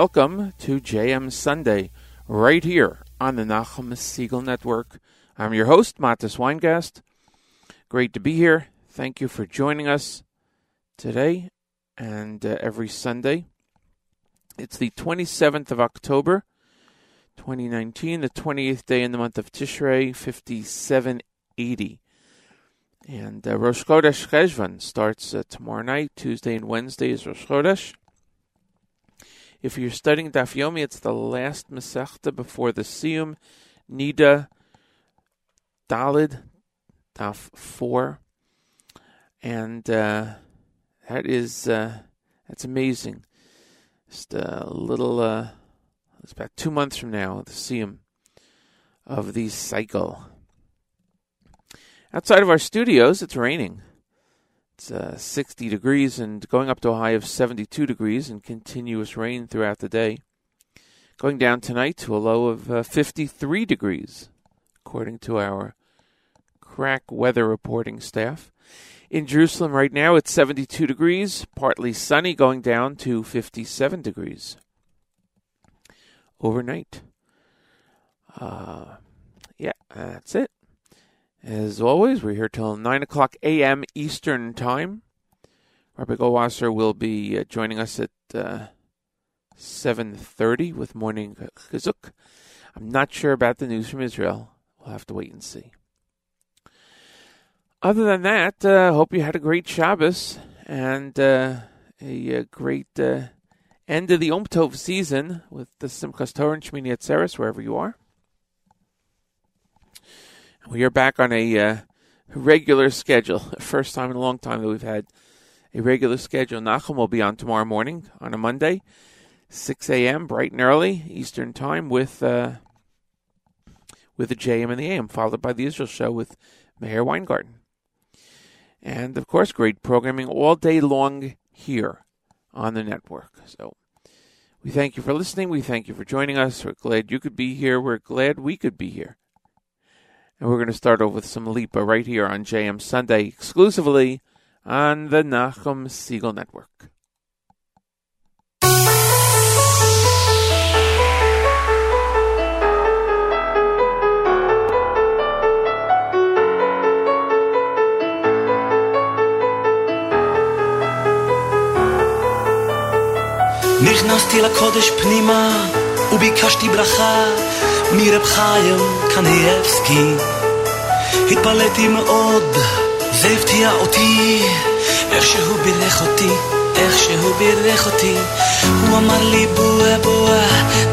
Welcome to JM Sunday, right here on the Nachum Segal Network. I'm your host, Matis Weingast. Great to be here. Thank you for joining us today and uh, every Sunday. It's the 27th of October, 2019, the 28th day in the month of Tishrei, 5780. And uh, Rosh Chodesh Cheshvan starts uh, tomorrow night. Tuesday and Wednesday is Rosh Chodesh. If you're studying Daf Yomi, it's the last Masechta before the Siyum, Nida, Dalid, Daf 4. And uh, that is, uh, that's amazing. Just a little, uh, it's about two months from now, the Siyum of the cycle. Outside of our studios, it's raining. Uh, 60 degrees and going up to a high of 72 degrees and continuous rain throughout the day. Going down tonight to a low of uh, 53 degrees, according to our crack weather reporting staff. In Jerusalem right now, it's 72 degrees, partly sunny, going down to 57 degrees overnight. Uh, yeah, that's it. As always, we're here till 9 o'clock a.m. Eastern Time. Rabbi Goldwasser will be uh, joining us at uh, 7.30 with Morning Chizuk. I'm not sure about the news from Israel. We'll have to wait and see. Other than that, uh, hope you had a great Shabbos and uh, a, a, great uh, end of the Yom Tov season with the Simchas Torah and Shmini Atzeres, wherever you are. We are back on a uh, regular schedule. First time in a long time that we've had a regular schedule. Nachum will be on tomorrow morning on a Monday, 6 a.m., bright and early, Eastern Time, with uh, with the JM and the AM, followed by the Israel Show with Meir Weingarten. And of course, great programming all day long here on the network. So we thank you for listening. We thank you for joining us. We're glad you could be here. We're glad we could be here. And we're going to start off with some Lipa right here on JM Sunday, exclusively on the Nachum Segal Network. נכנסתי לקודש פנימה וביקשתי ברכה מרב חיים קניאבסקי התפלאתי מאוד, זה הפתיע אותי. איך שהוא בירך אותי, איך שהוא בירך אותי. הוא אמר לי בואה בואה,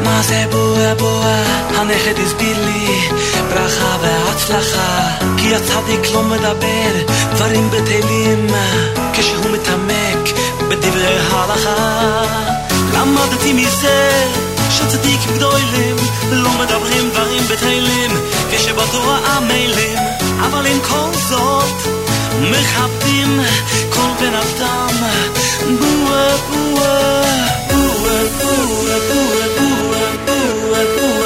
מה זה בואה בואה? הנכד הסביר לי ברכה והצלחה. כי הצדיק לא מדבר דברים בטלים כשהוא מתעמק בדברי הלכה למדתי מזה שצדיקים גדולים לא מדברים דברים בטלים כשבתורה מיילים אבל עם כל זאת מכבדים כל בן אדם בואה בואה בואה בואה בואה בואה בואה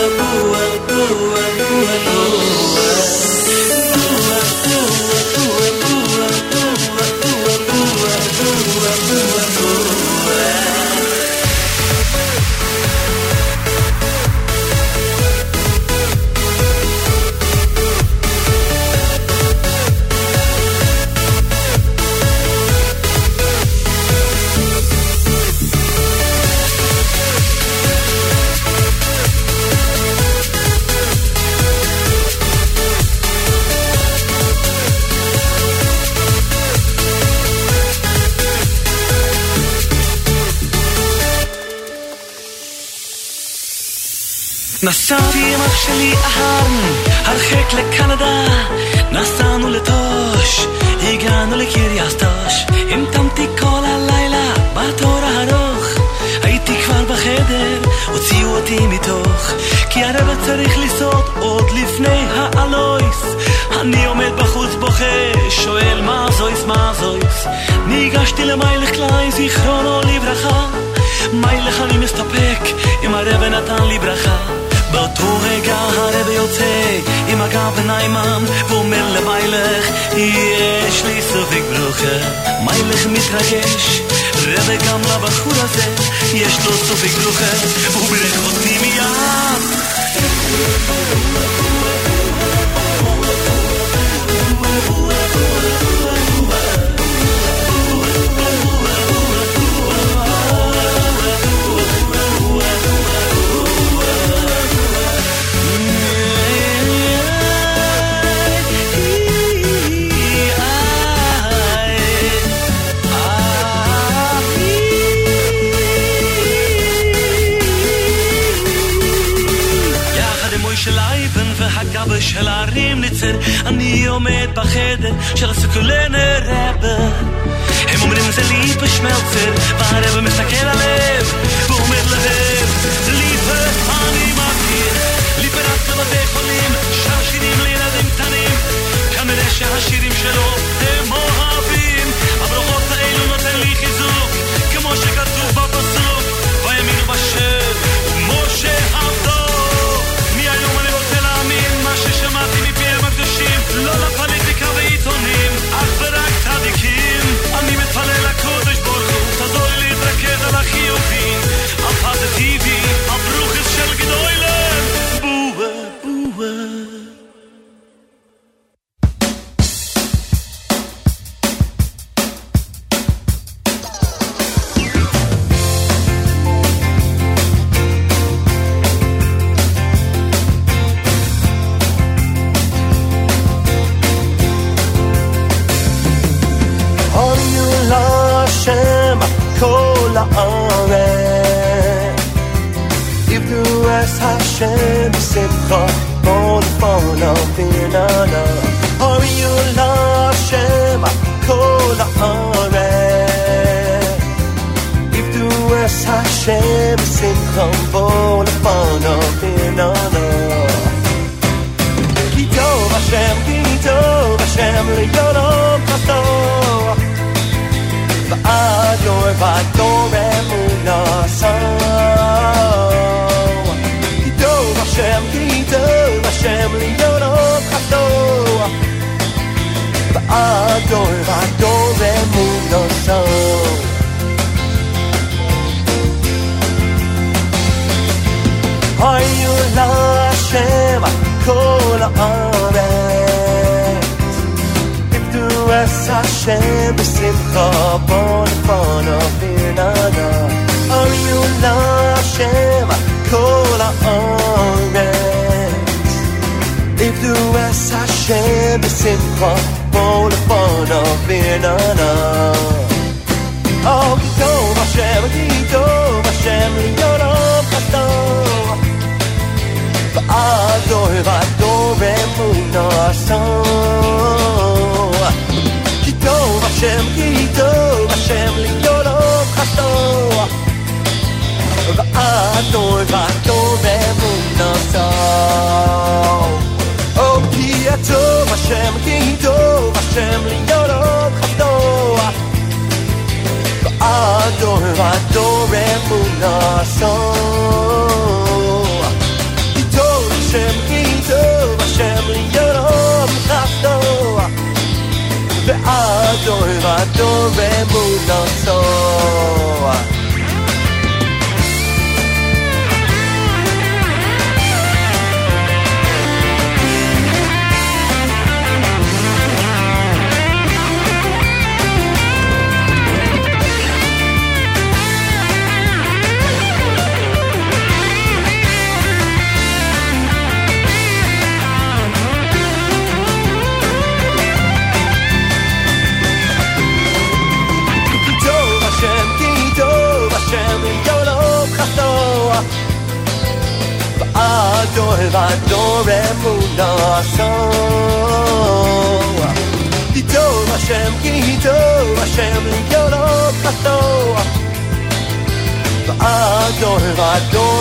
נסעתי עם אח שלי אהרן, הרחק לקנדה, נסענו לטוש, הגענו לקריאסטוש, המתמתי כל הלילה בתור הארוך, הייתי כבר בחדר, הוציאו אותי מתוך, כי הרב צריך לסעוד עוד לפני האלויס, אני עומד בחוץ בוכה, שואל מה זויס, מה זויס, ניגשתי למיילך קליי, זיכרונו לברכה, מיילך אני מסתפק, אם הרב נתן לי ברכה באותו רגע הרב יוצא עם הגב נעימם ואומר למיילך יש לי סופק ברוכה. מיילך מתרגש רב גם לבחור הזה יש לו סופק ברוכה הוא ot אותי מיד הקאבה של הערים ניצר אני עומד בחדר של הסקולנר רבה הם אומרים זה לי פשמלצר והרבה מסתכל עליהם ואומר להם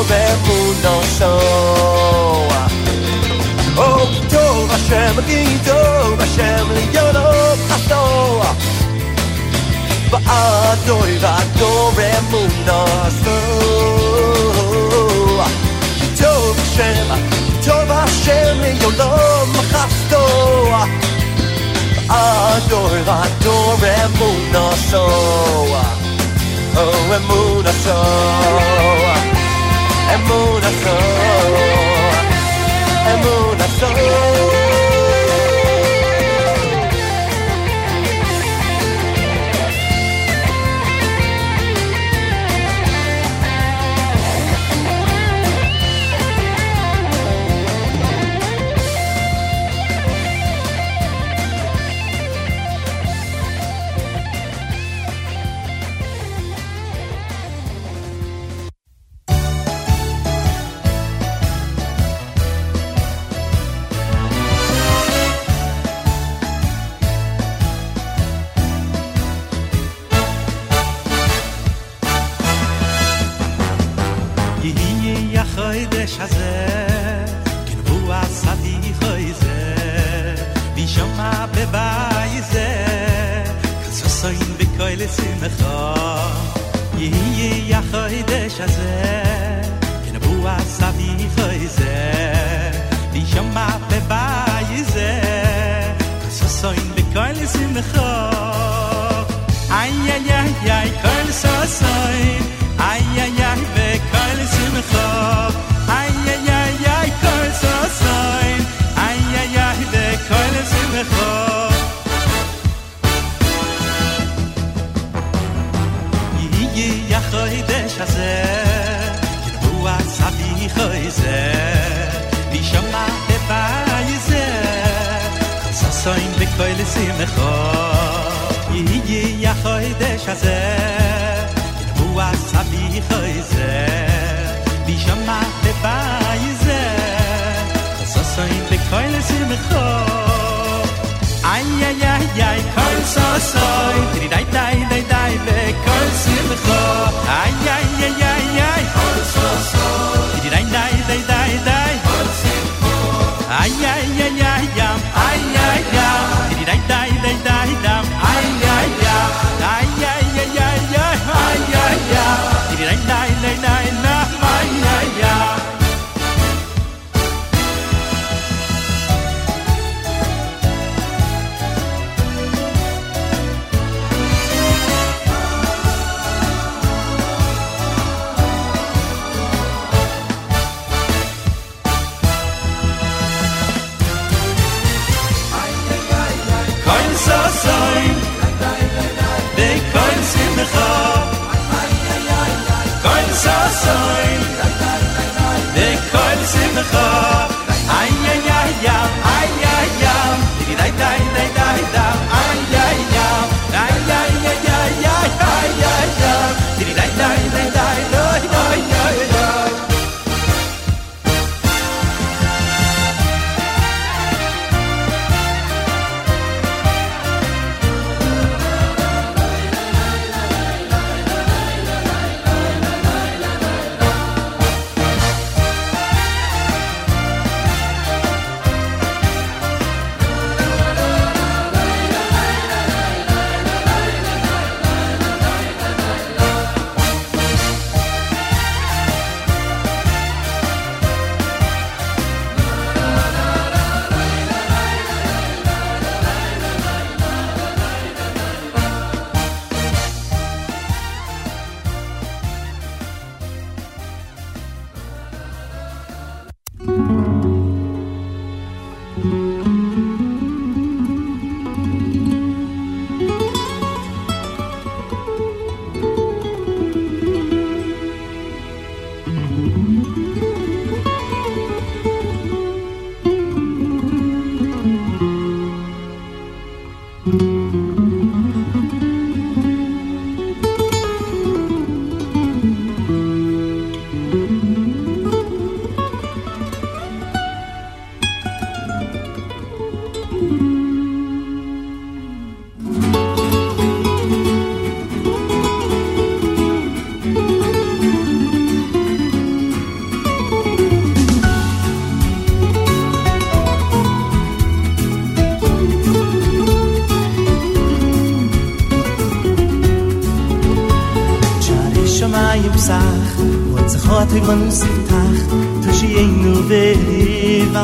verbunden są Ogi tov Hashem, ogi tov Hashem, lionov hasto Va'adoi, va'ador emuno hasto Tov Hashem, tov Hashem, lionov hasto Va'adoi, va'ador emuno hasto Oh, emuno hasto Emuna so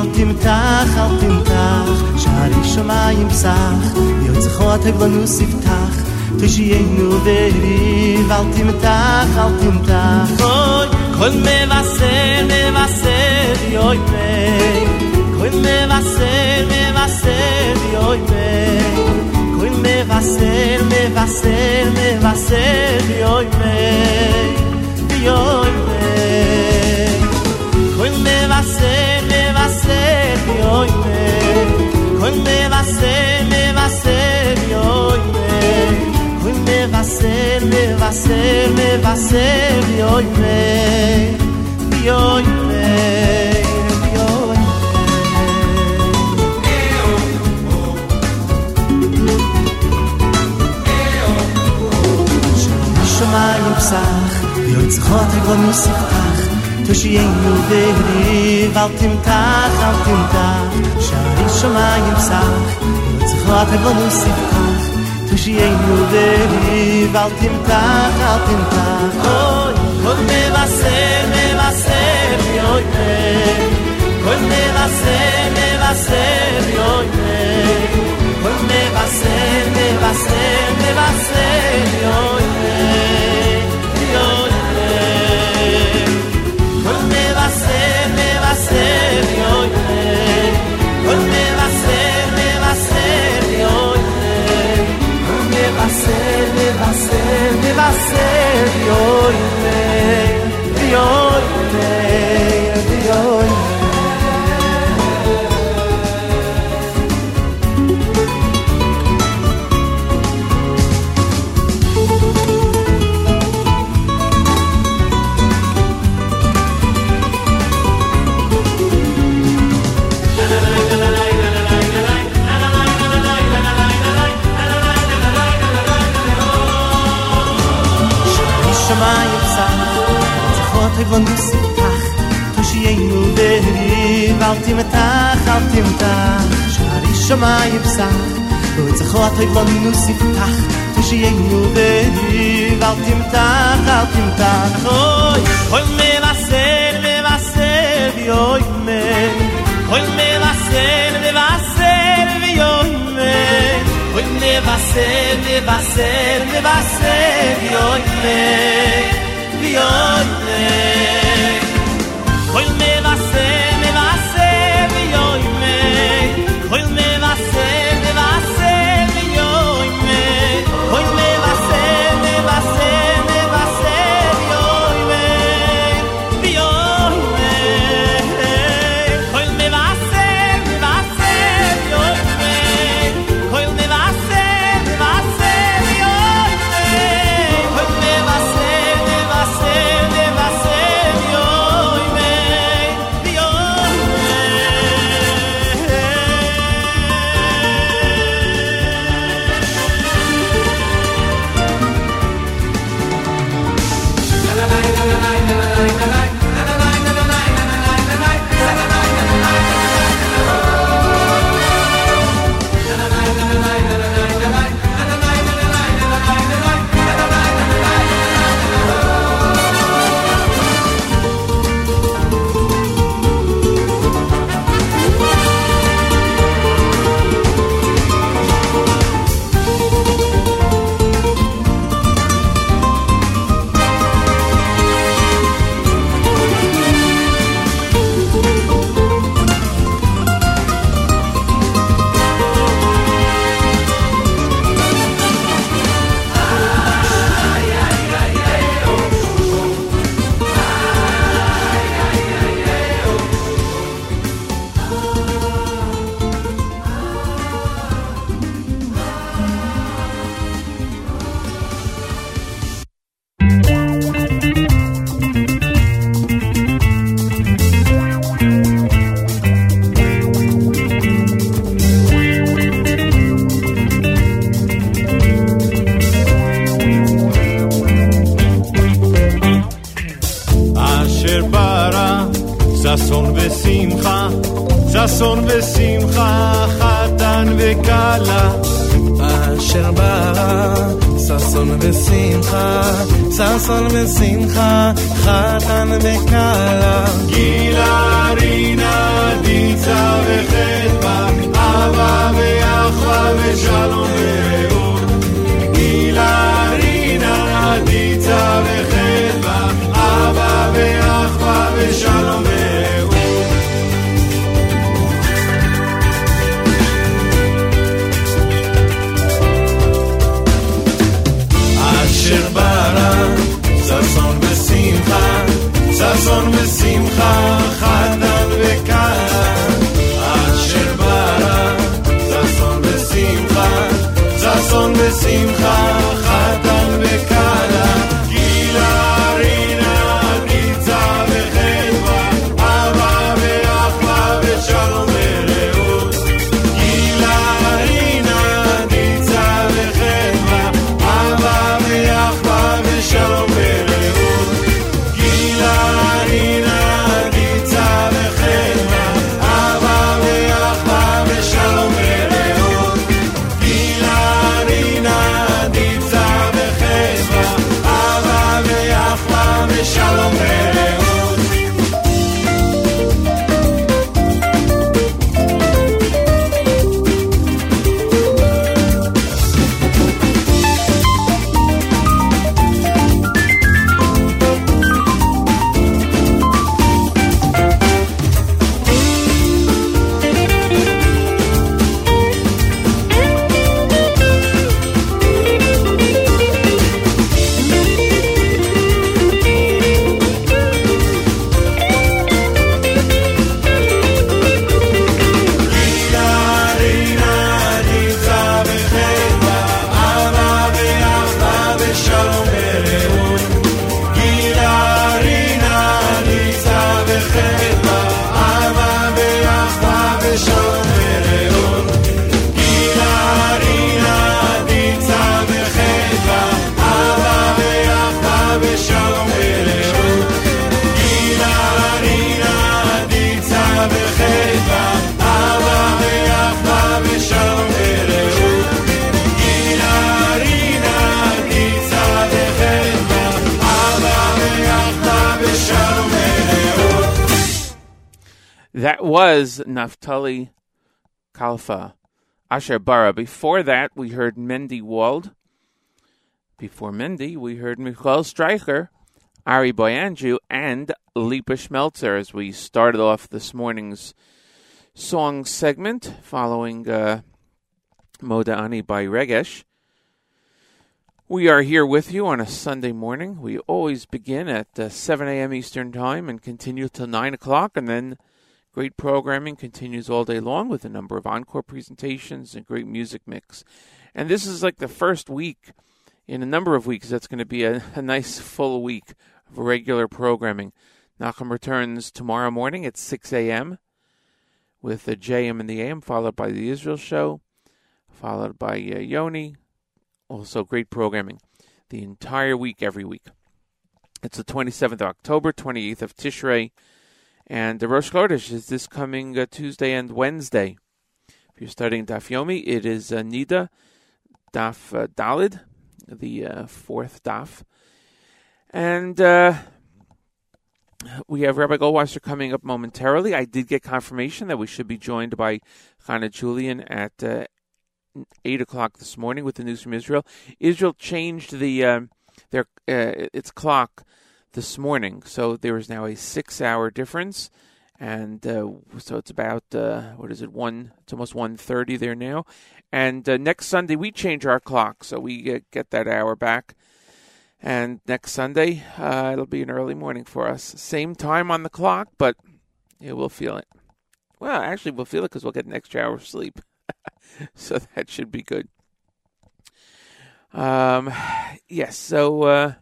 ve'ev Al timtach, al timtach Shari shamayim psach Und zachot egvan usitach tu shi nu veri valt im tag alt im tag oy kol me vaser me vaser yoy me kol me vaser me vaser yoy me kol me vaser me vaser me vaser yoy me yoy me kol me vaser me vaser yoy me kol me vaser me vaser yoy me me va ser, me va ser, me va ser, hoy me, hoy me. שמיים פסח, יוי צחות אגו Tu shiyengude hi valtimta, valtimta, shani shmagim sach, tuz khot er ave musim khot, tu shiyengude hi valtimta, valtimta, hoy, kon me va ser, me va ser, hoy rey, kon me va ser, me va ser, me va ser, me va ser de toy von dus tach tushi inu shari shmai bsach lo tzachot toy von dus tach tushi inu deri valti matach valti matach oy oy me vaser me vaser vi oy va ser, אסון ושמחה, חתן וכלה. אשר בא, ששון ושמחה, ששון ושמחה, חתן וכלה. גילה, רינה, דיצה וחדווה, אבא ויחווה ושלום ורעות. גילה, רינה, דיצה וחדווה, אבא ויחווה ושלום ורעות. ששון ושמחה, חתן וכלה, אשר ברא, ששון ושמחה, ששון ושמחה, חתן וכלה, Kalfa, Asher Bara. Before that, we heard Mendy Wald. Before Mendy, we heard Michael Streicher, Ari Boiangiu, and Lipa Schmelzer as we started off this morning's song segment following uh, Moda Ani by Regesh. We are here with you on a Sunday morning. We always begin at uh, 7 a.m. Eastern Time and continue till 9 o'clock, and then great programming continues all day long with a number of encore presentations and great music mix. And this is like the first week in a number of weeks that's going to be a, a nice full week of regular programming. Nachum returns tomorrow morning at 6 a.m. with the JM and the AM, followed by the Israel show, followed by uh, Yoni. Also, great programming the entire week, every week. It's the 27th of October, 28th of Tishrei, and the Rosh Chodesh is this coming uh, Tuesday and Wednesday. If you're studying Daf Yomi, it is uh, Nida, Daf uh, Dalid, the uh, fourth Daf. And uh, we have Rabbi Goldwasser coming up momentarily. I did get confirmation that we should be joined by Chana Julian at uh, 8 o'clock this morning with the news from Israel. Israel changed the um, their its clock this morning, so there is now a six-hour difference, and uh, so it's about uh, what is it one? It's almost one thirty there now, and uh, next Sunday we change our clock, so we get, get that hour back. And next Sunday, uh, it'll be an early morning for us. Same time on the clock, but yeah, we'll feel it. Well, actually, we'll feel it because we'll get an extra hour of sleep. so that should be good. Um, yes, so uh,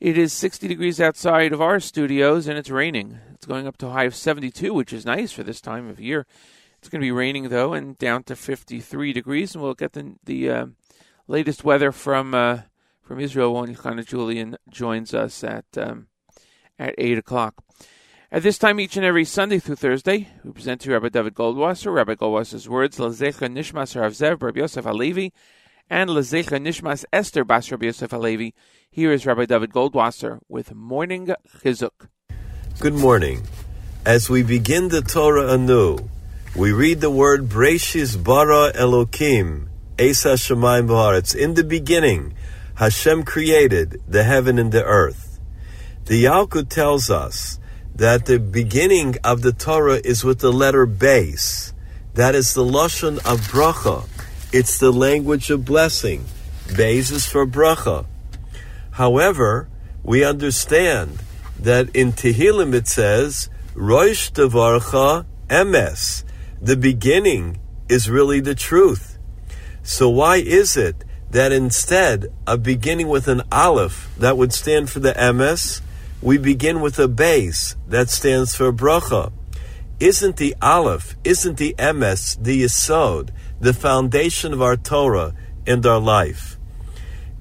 it is 60 degrees outside of our studios and it's raining. It's going up to a high of 72, which is nice for this time of year. It's going to be raining though, and down to 53 degrees, and we'll get the the uh, latest weather from uh, from Israel when Yochanan Julian joins us at um, at eight o'clock. At this time, each and every Sunday through Thursday, we present to you Rabbi David Goldwasser. Rabbi Goldwasser's words, Lazecha Nishmas Rav Zev, Rabbi Yosef Alevi, and Lazecha Nishmas Esther Bas Rabbi Yosef Alevi. Here is Rabbi David Goldwasser with Morning Chizuk. Good morning. As we begin the Torah anew, we read the word Breshis bara Elokim, Esa Shemayim B'Haaretz. In the beginning, Hashem created the heaven and the earth. The Yalkut tells us that the beginning of the Torah is with the letter Beis. That is the Lashon of Bracha. It's the language of blessing. Beis is for Bracha. However, we understand that in Tehillim it says, Rosh Devarcha Emes. The beginning is really the truth. So why is it that instead of beginning with an Aleph that would stand for the Emes, we begin with a base that stands for Bracha? Isn't the Aleph, isn't the Emes the Yisod, the foundation of our Torah and our life?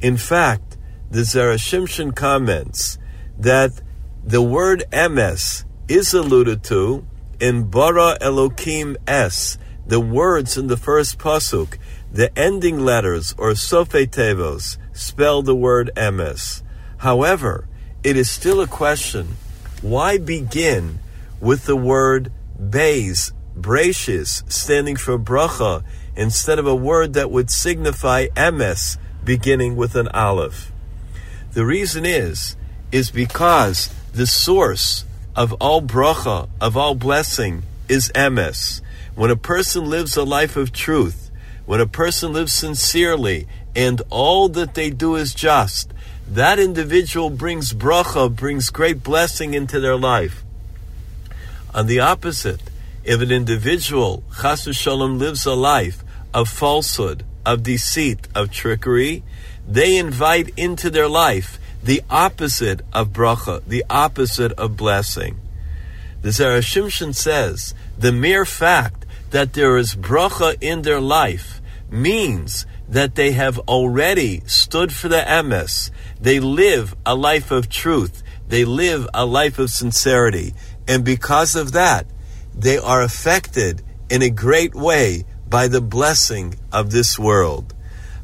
In fact, the Zera Shimshon comments that the word Emes is alluded to in Bara Elokim Es, the words in the first pasuk, the ending letters or Sofe Tevos spell the word Emes. However, it is still a question: Why begin with the word Beis, Brachis, standing for bracha, instead of a word that would signify emes, beginning with an aleph. The reason is, is because the source of all bracha, of all blessing, is emes. When a person lives a life of truth, when a person lives sincerely, and all that they do is just, that individual brings bracha, brings great blessing into their life. On the opposite, if an individual, chas v'shalom, lives a life of falsehood, of deceit, of trickery, they invite into their life the opposite of bracha, the opposite of blessing. The Zera Shimshon says the mere fact that there is bracha in their life means that they have already stood for the emes. They live a life of truth. They live a life of sincerity. And because of that, they are affected in a great way by the blessing of this world.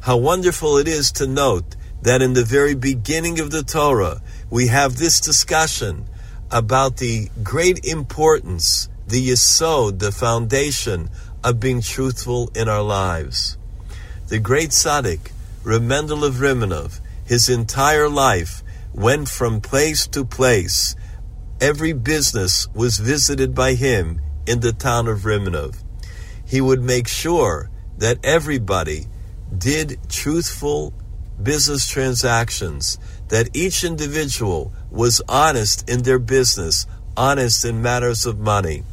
How wonderful it is to note that in the very beginning of the Torah, we have this discussion about the great importance, the yesod, the foundation of being truthful in our lives. The great tzaddik, Reb Mendel of Rimanov, his entire life went from place to place every business was visited by him in the town of Rimanov. He would make sure that everybody did truthful business transactions, that each individual was honest in their business, honest in matters of money.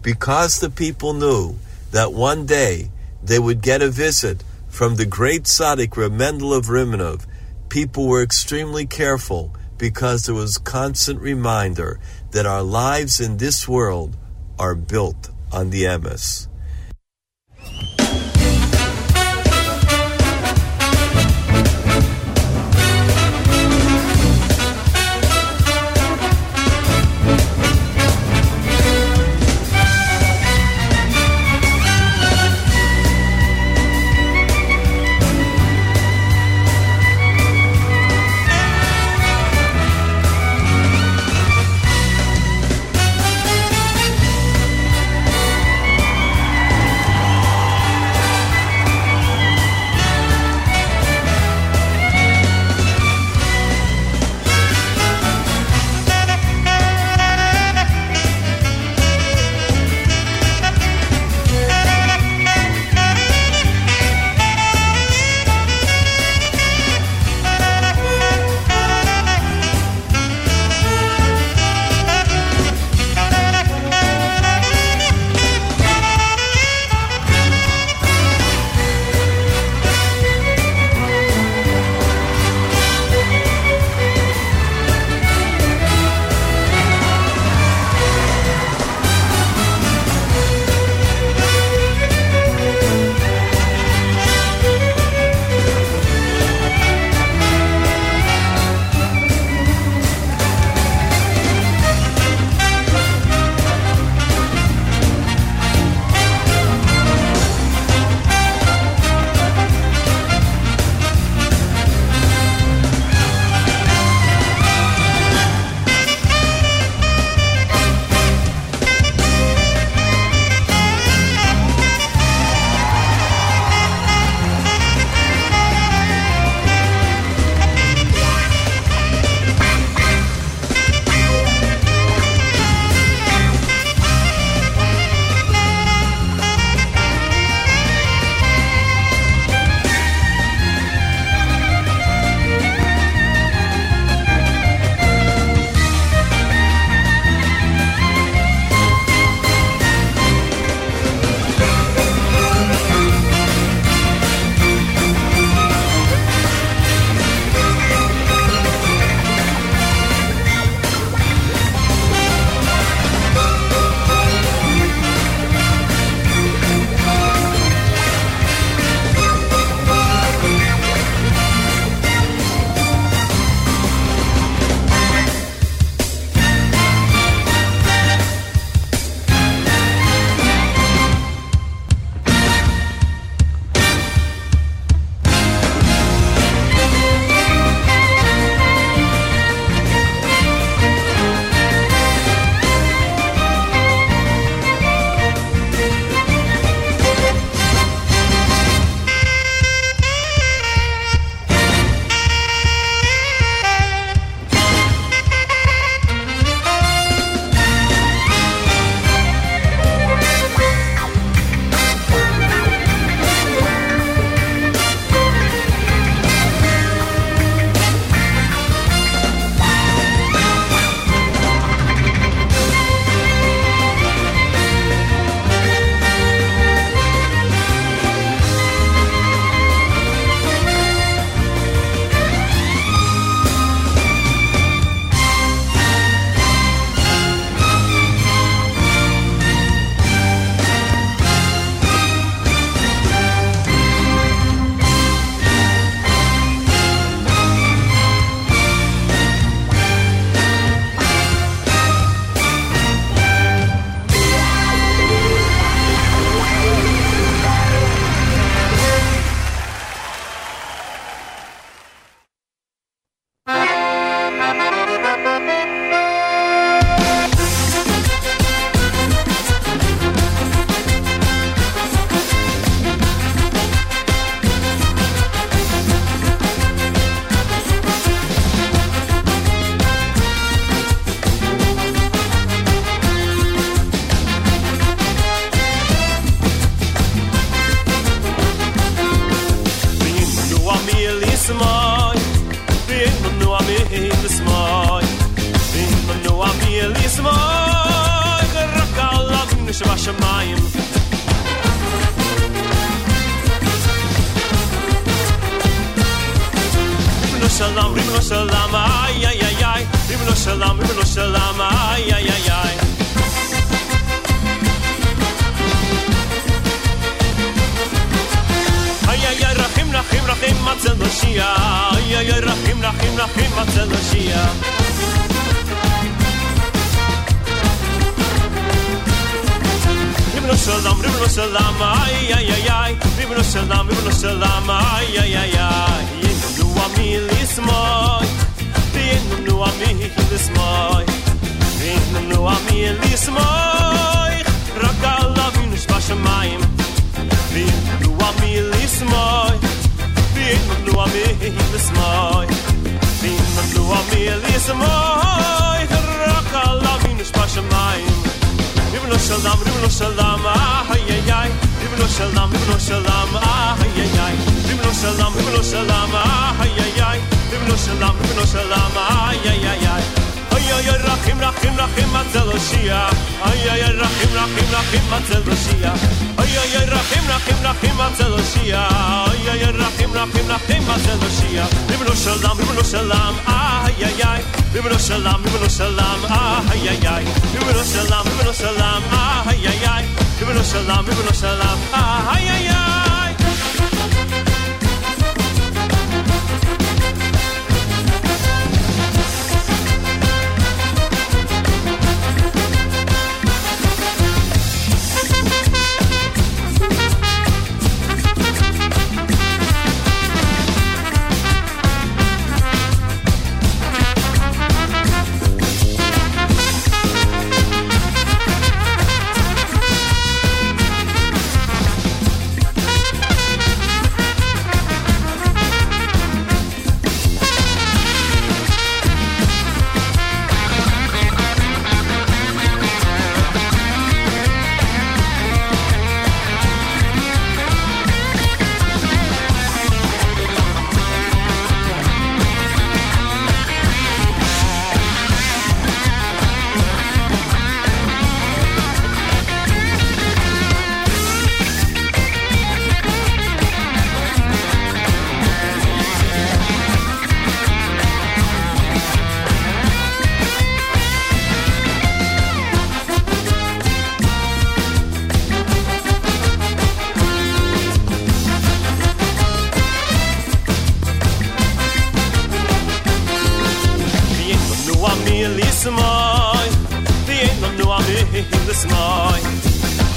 Because the people knew that one day they would get a visit from the great tzaddik Reb Mendel of Rimanov, people were extremely careful because there was constant reminder that our lives in this world are built on the emes. smoj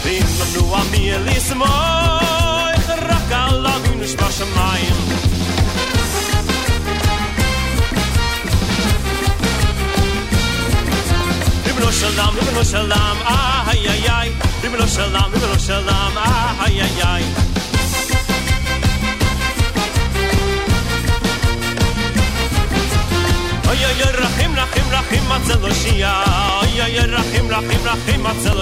Vim në blua mjeli smoj Raka la shalom, shpashë shalom, ah shalam, ribno shalam, ahaj, shalom, Ribno shalom, ah shalam, ahaj, ahaj ya ya rahim rahim rahim atzel oshia ya rahim rahim rahim atzel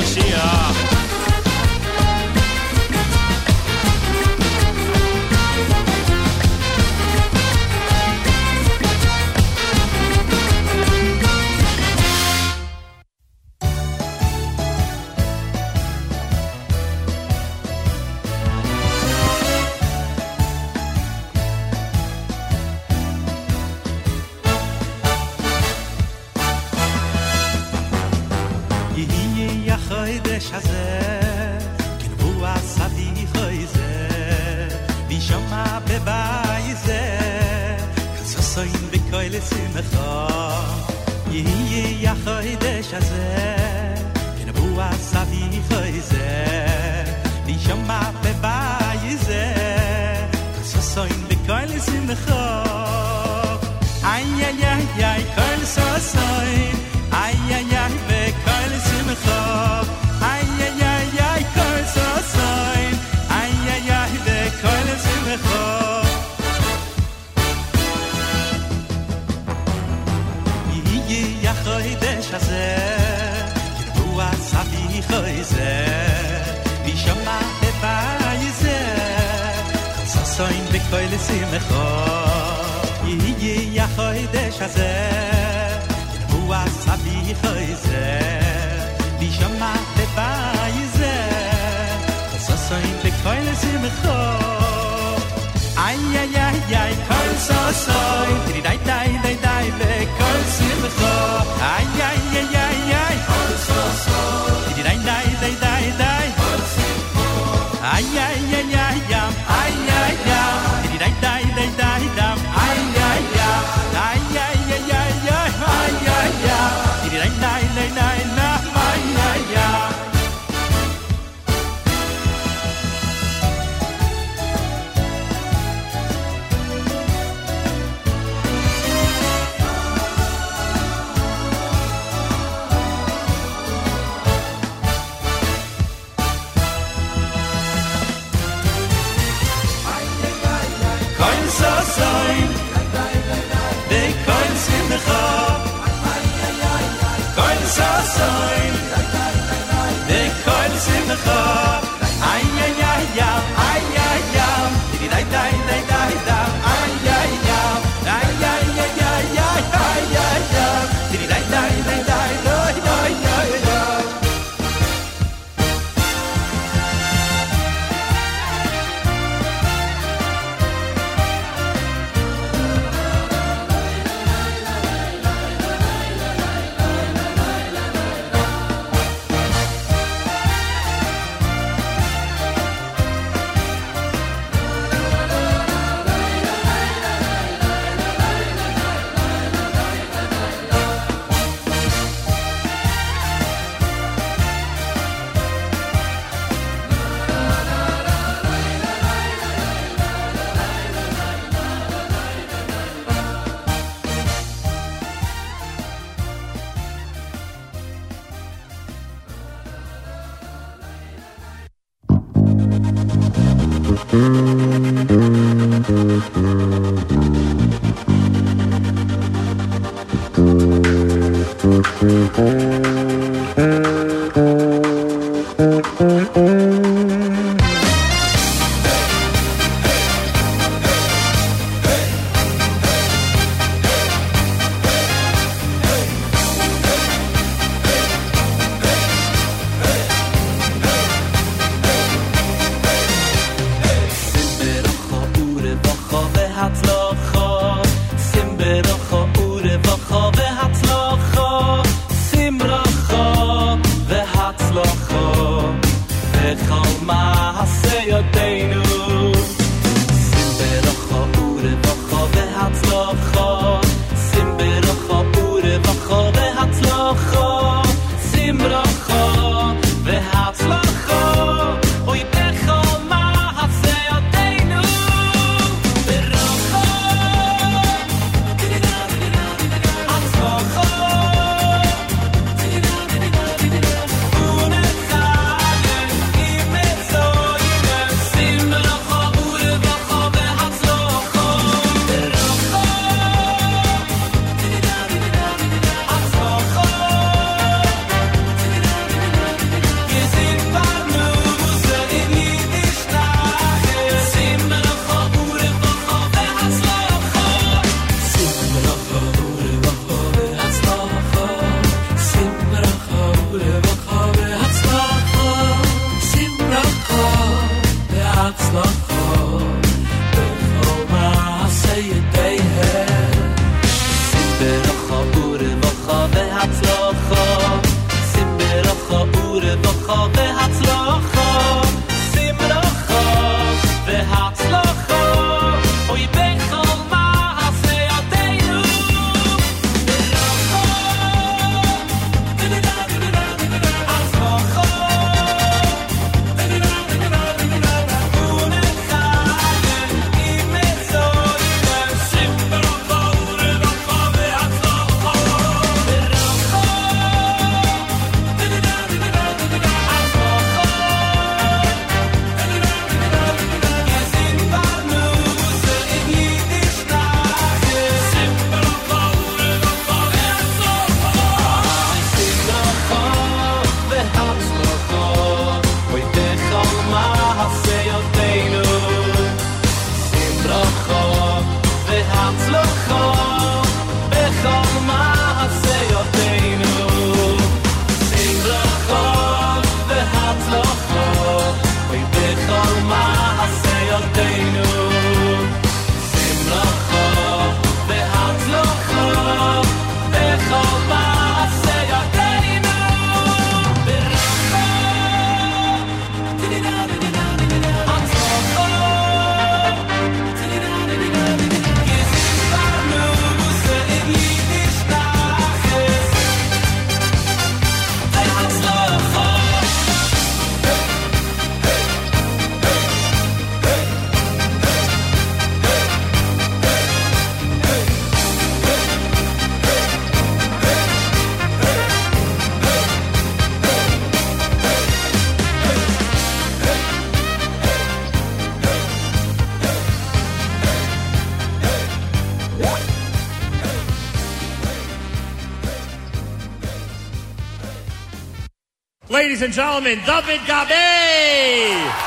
Ladies and gentlemen, David Gabe!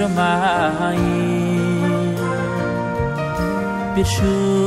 שמיים. פרשו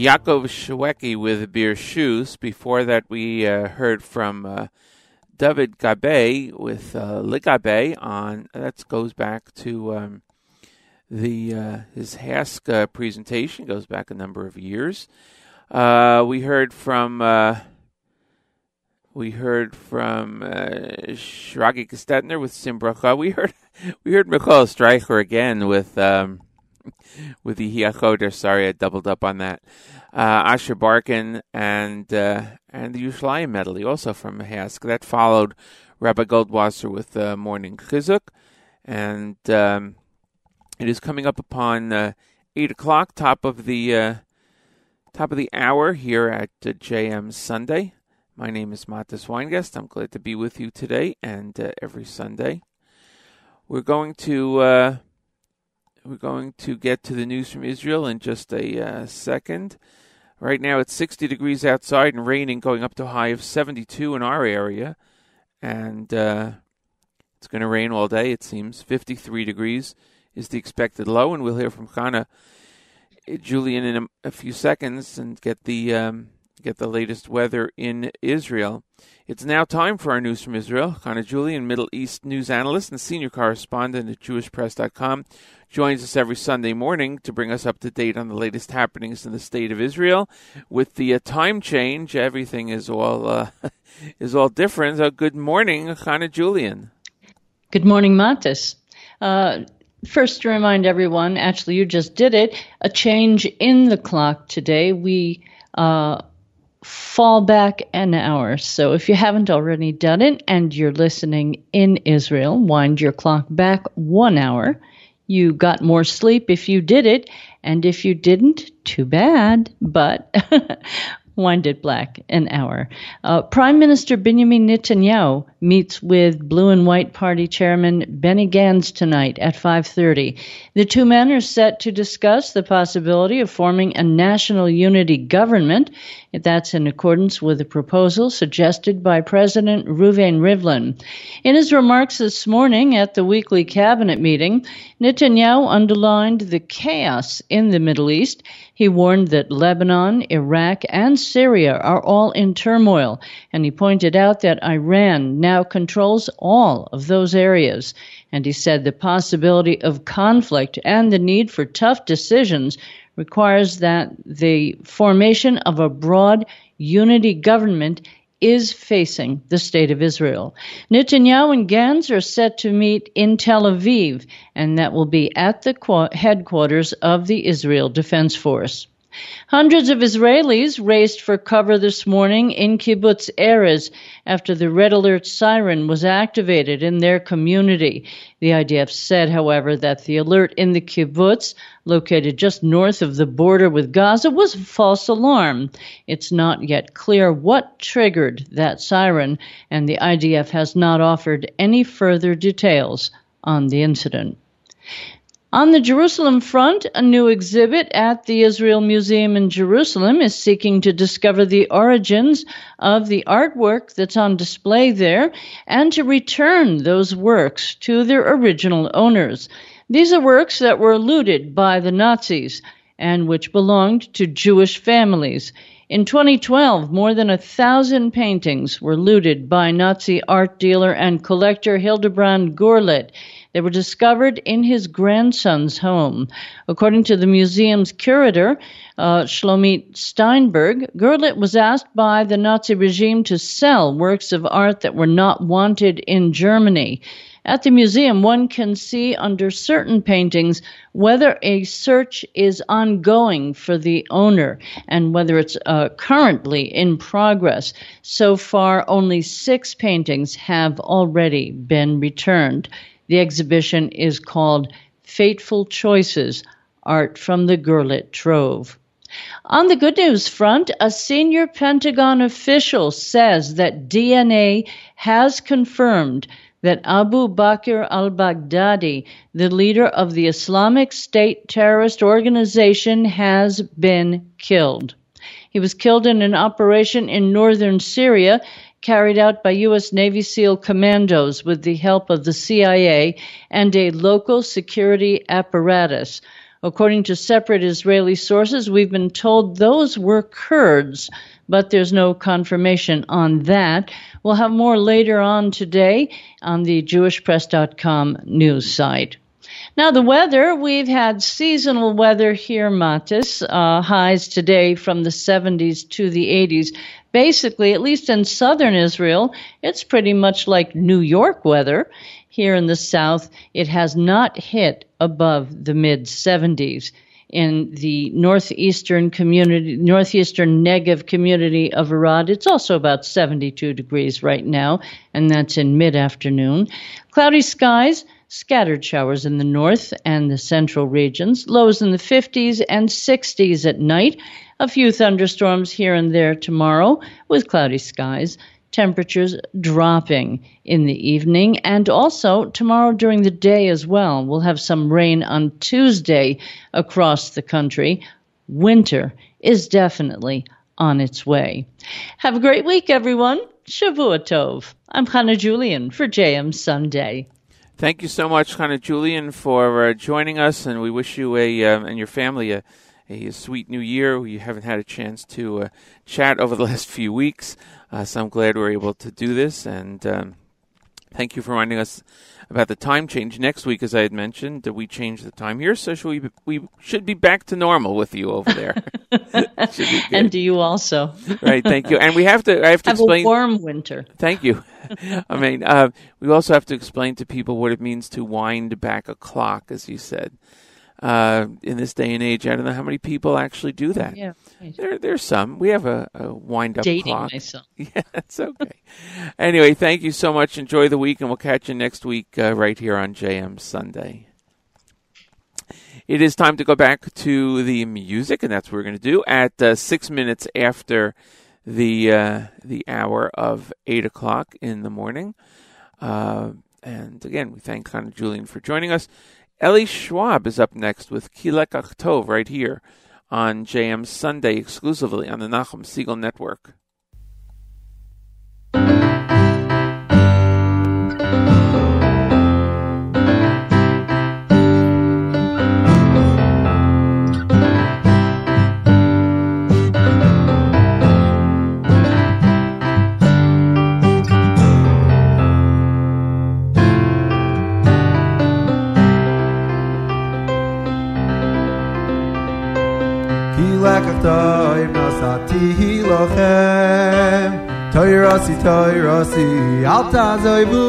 Yaakov Shwekey with Beer Shoes. Before that, we uh, heard from uh, David Gabe with uh, Ligabe on that goes back to um, the uh, his HASC uh, presentation goes back a number of years. Uh, we heard from uh, we heard from uh, Shragee Gestetner with Simbracha. We heard we heard Michael Streicher again with. Um, with the Hiachoder. Sorry, I doubled up on that. Uh, Asher Barkin and uh, and the Yerushalayim medley, also from HASC. That followed Rabbi Goldwasser with uh, Morning Chizuk. And um, it is coming up upon uh, 8 o'clock, top of the uh, top of the hour here at uh, JM Sunday. My name is Matis Weingast. I'm glad to be with you today and uh, every Sunday. We're going to we're going to get to the news from Israel in just a uh, second. Right now it's 60 degrees outside and raining, going up to a high of 72 in our area. And uh, it's going to rain all day, it seems. 53 degrees is the expected low. And we'll hear from Chana Julian in a, a few seconds and get the, um, get the latest weather in Israel. It's now time for our news from Israel. Chana Julian, Middle East news analyst and senior correspondent at JewishPress.com joins us every Sunday morning to bring us up to date on the latest happenings in the state of Israel. With the uh, time change, everything is all uh, is all different. So good morning, Chana Julian. Good morning, Matis. Uh, first, to remind everyone, actually, you just did it. A change in the clock today. We uh, fall back an hour. So if you haven't already done it and you're listening in Israel, wind your clock back one hour. You got more sleep if you did it, and if you didn't, too bad, but wind it black an hour. Uh, Prime Minister Benjamin Netanyahu meets with Blue and White Party Chairman Benny Gantz tonight at 5:30. The two men are set to discuss the possibility of forming a national unity government that's in accordance with the proposal suggested by President Reuven Rivlin. In his remarks this morning at the weekly cabinet meeting, Netanyahu underlined the chaos in the Middle East. He warned that Lebanon, Iraq, and Syria are all in turmoil, and he pointed out that Iran now controls all of those areas. And he said the possibility of conflict and the need for tough decisions requires that the formation of a broad unity government is facing the state of Israel. Netanyahu and Gantz are set to meet in Tel Aviv, and that will be at the headquarters of the Israel Defense Force. Hundreds of Israelis raced for cover this morning in Kibbutz Erez after the red alert siren was activated in their community. The IDF said, however, that the alert in the kibbutz, located just north of the border with Gaza, was a false alarm. It's not yet clear what triggered that siren, and the IDF has not offered any further details on the incident. On the Jerusalem front, a new exhibit at the Israel Museum in Jerusalem is seeking to discover the origins of the artwork that's on display there and to return those works to their original owners. These are works that were looted by the Nazis and which belonged to Jewish families. In 2012, more than a thousand paintings were looted by Nazi art dealer and collector Hildebrand Gurlitt. They were discovered in his grandson's home. According to the museum's curator, uh, Shlomit Steinberg, Gurlitt was asked by the Nazi regime to sell works of art that were not wanted in Germany. At the museum, one can see under certain paintings whether a search is ongoing for the owner and whether it's uh, currently in progress. So far, only six paintings have already been returned. The exhibition is called Fateful Choices Art from the Gurlitt Trove. On the good news front, a senior Pentagon official says that DNA has confirmed that Abu Bakr al Baghdadi, the leader of the Islamic State terrorist organization, has been killed. He was killed in an operation in northern Syria carried out by U.S. Navy SEAL commandos with the help of the CIA and a local security apparatus. According to separate Israeli sources, we've been told those were Kurds, but there's no confirmation on that. We'll have more later on today on the JewishPress.com news site. Now, the weather, we've had seasonal weather here, Matis. Uh, highs today from the 70s to the 80s. Basically, at least in southern Israel, it's pretty much like New York weather. Here in the south, it has not hit above the mid 70s. In the northeastern community, northeastern Negev community of Arad, it's also about 72 degrees right now, and that's in mid afternoon. Cloudy skies, Scattered showers in the north and the central regions, lows in the 50s and 60s at night. A few thunderstorms here and there tomorrow with cloudy skies. Temperatures dropping in the evening and also tomorrow during the day as well. We'll have some rain on Tuesday across the country. Winter is definitely on its way. Have a great week, everyone. Shavua Tov. I'm Hannah Julian for JM Sunday. Thank you so much, Hannah Julian, for uh, joining us, and we wish you a um, and your family a, a sweet new year. We haven't had a chance to uh, chat over the last few weeks, uh, so I'm glad we're able to do this. And um, thank you for reminding us about the time change next week. As I had mentioned, we change the time here, so should we we should be back to normal with you over there. and do you also? right. Thank you. And we have to. I have to have explain. a warm winter. Thank you. I mean, uh, we also have to explain to people what it means to wind back a clock, as you said. Uh, in this day and age, I don't know how many people actually do that. Yeah, there, there's some. We have a, a wind up Dating clock. myself. Yeah, it's okay. anyway, thank you so much. Enjoy the week, and we'll catch you next week uh, right here on JM Sunday. It is time to go back to the music, and that's what we're going to do at uh, six minutes after the uh, the hour of eight o'clock in the morning. Uh, and again, we thank Hannah Julian for joining us. Ellie Schwab is up next with Kilek Achtov right here on JM Sunday exclusively on the Nachum Segal Network. toy masati hilochem toy rasi toy rasi alta zoybu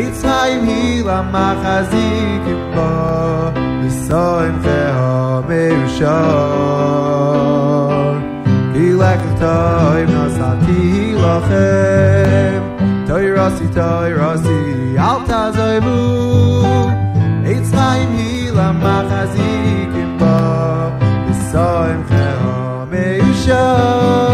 it's time hila machazi kipo misoim feo meushar hilak toy masati hilochem toy rasi toy rasi alta zoybu it's time hila machazi Nisoim feho meushor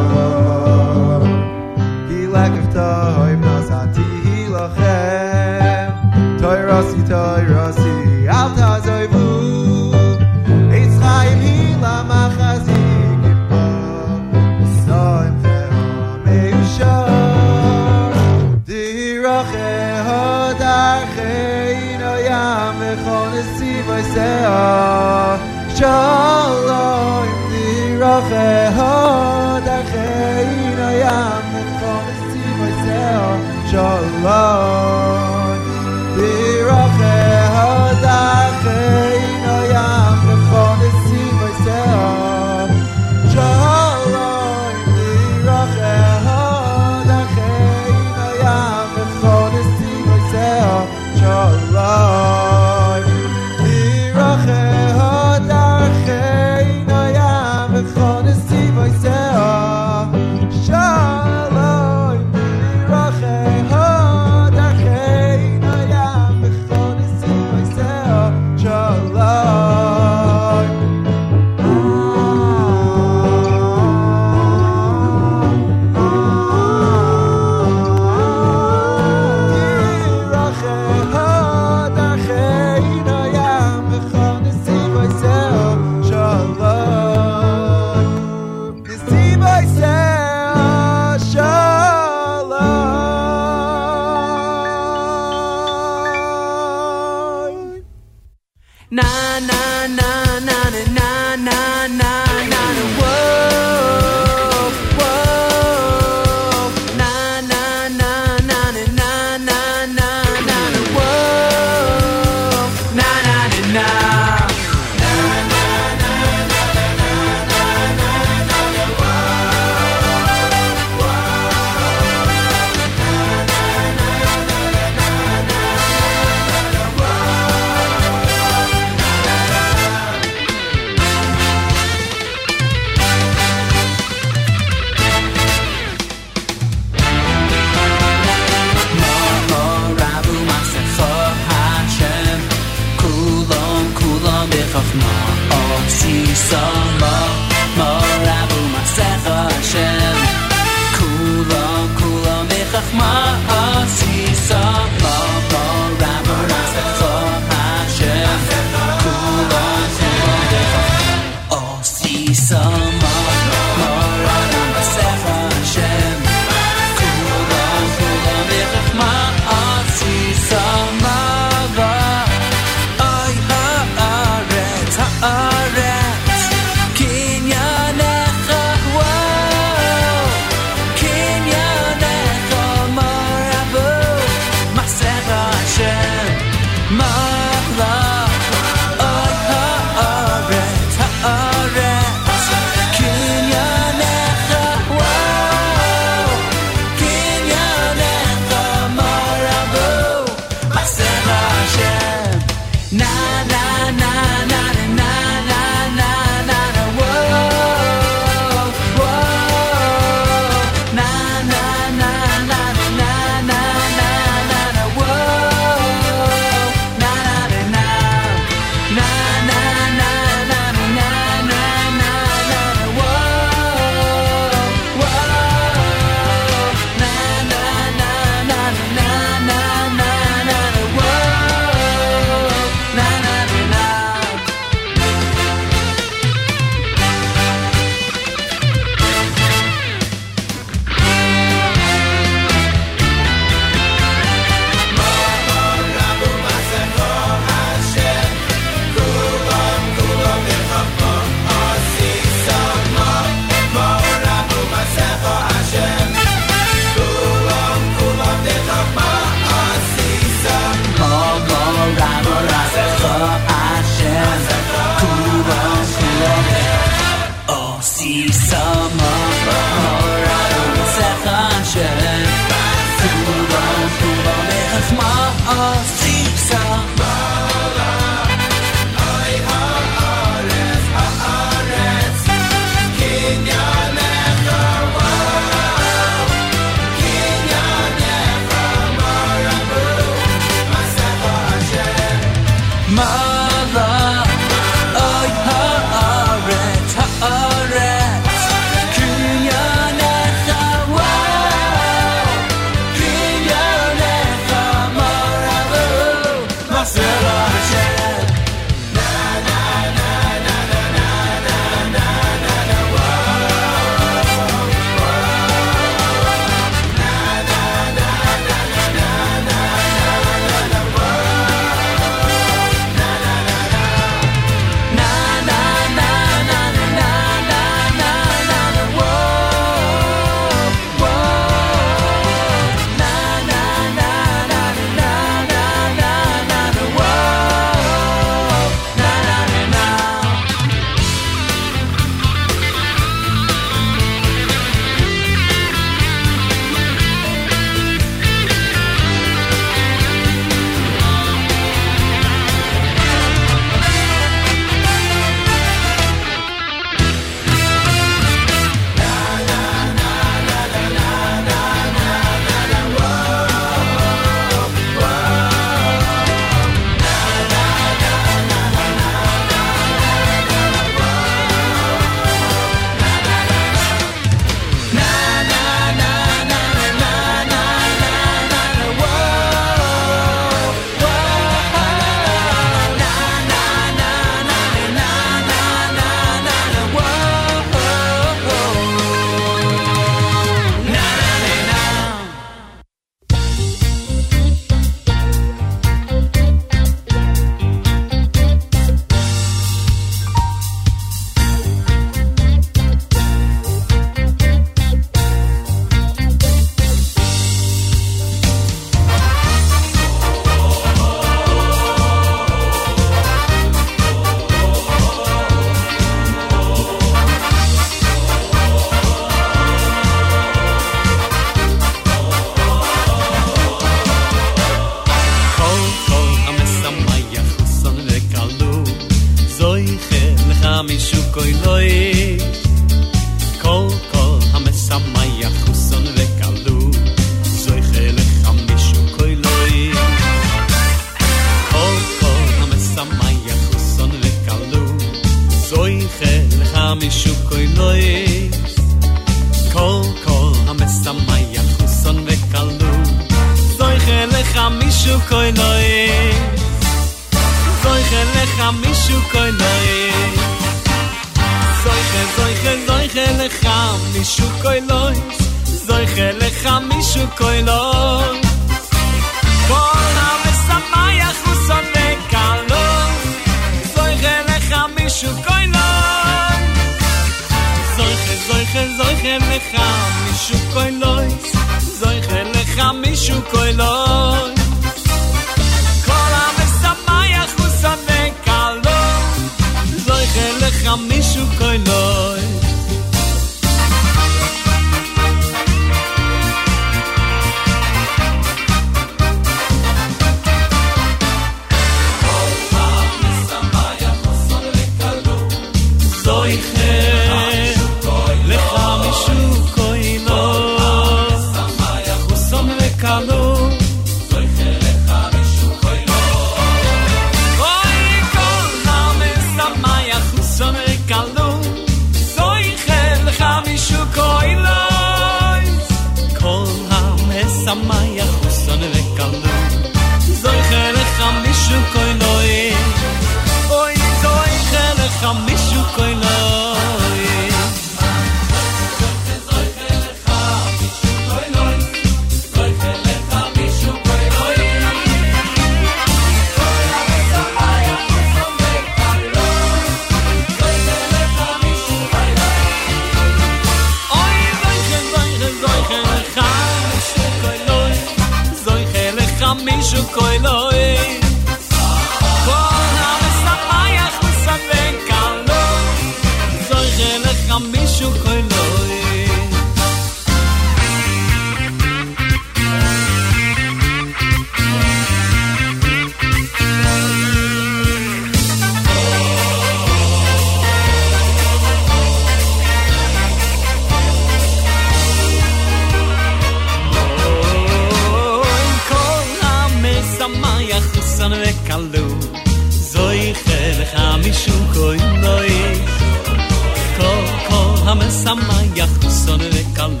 son de calor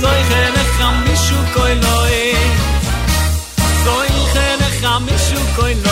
soy gene kham mishu koy loy soy gene kham mishu koy loy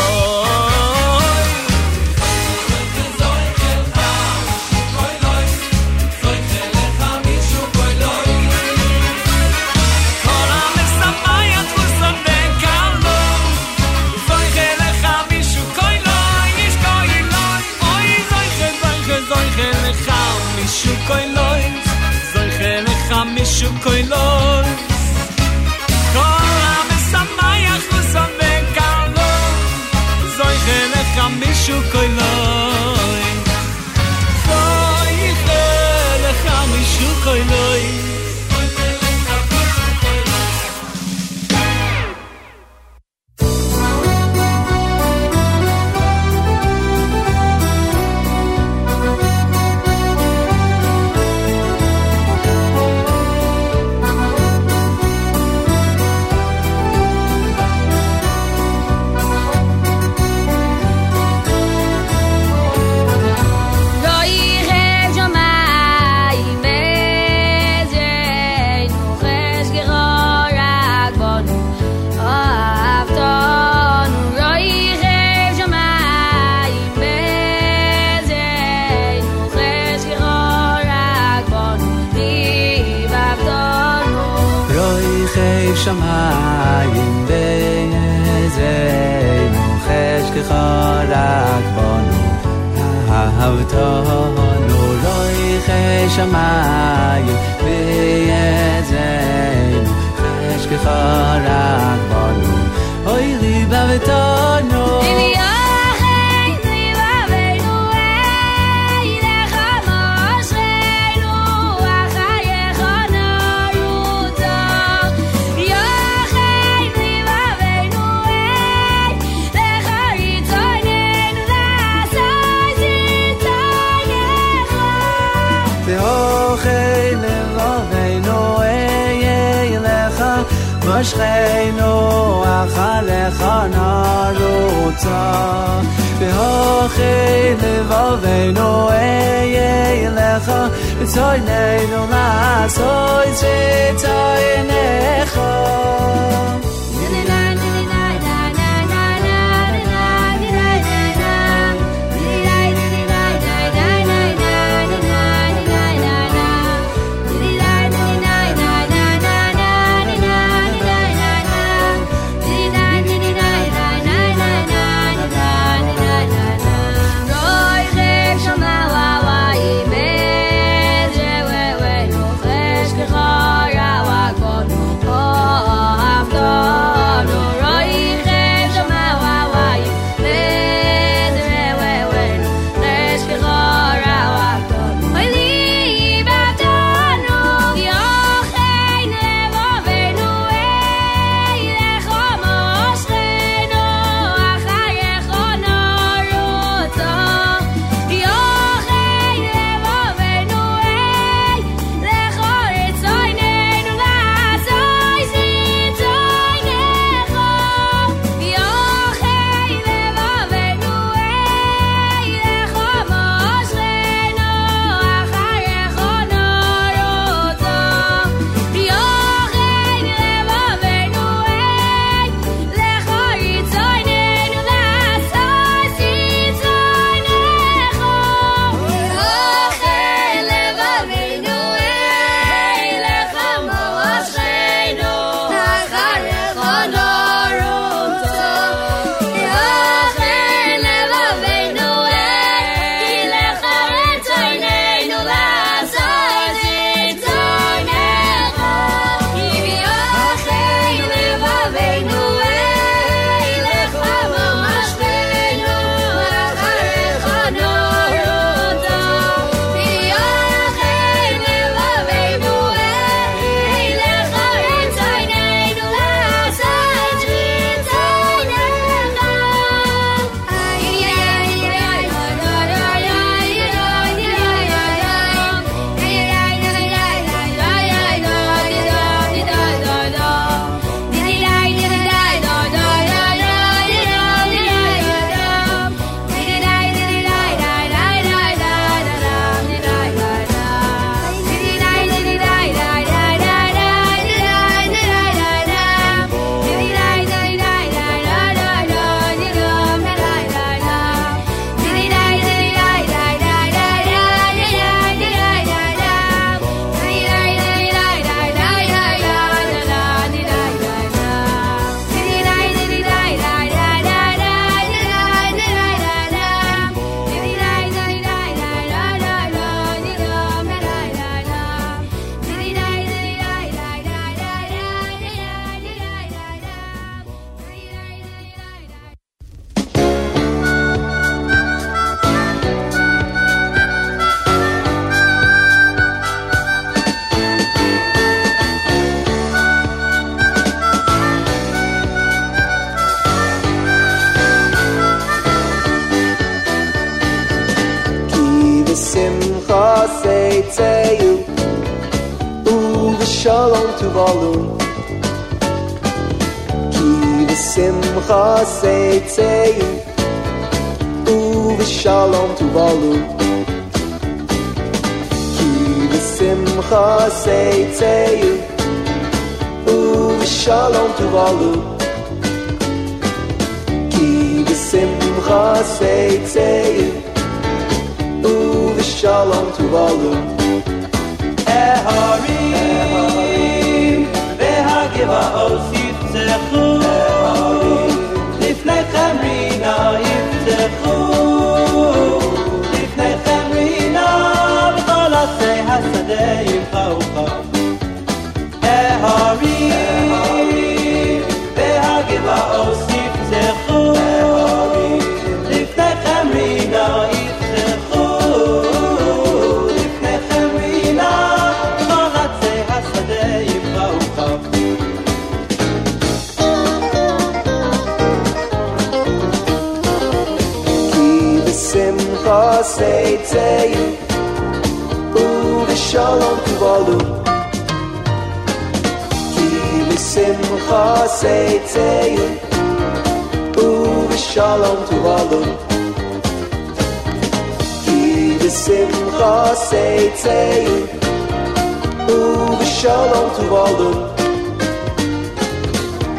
ובשלום תובלון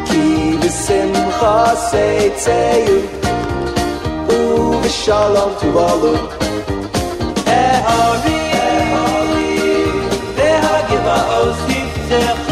כי בשמחה צאצאים ובשלום תובלון אהרי אהרי והגבעות תפתח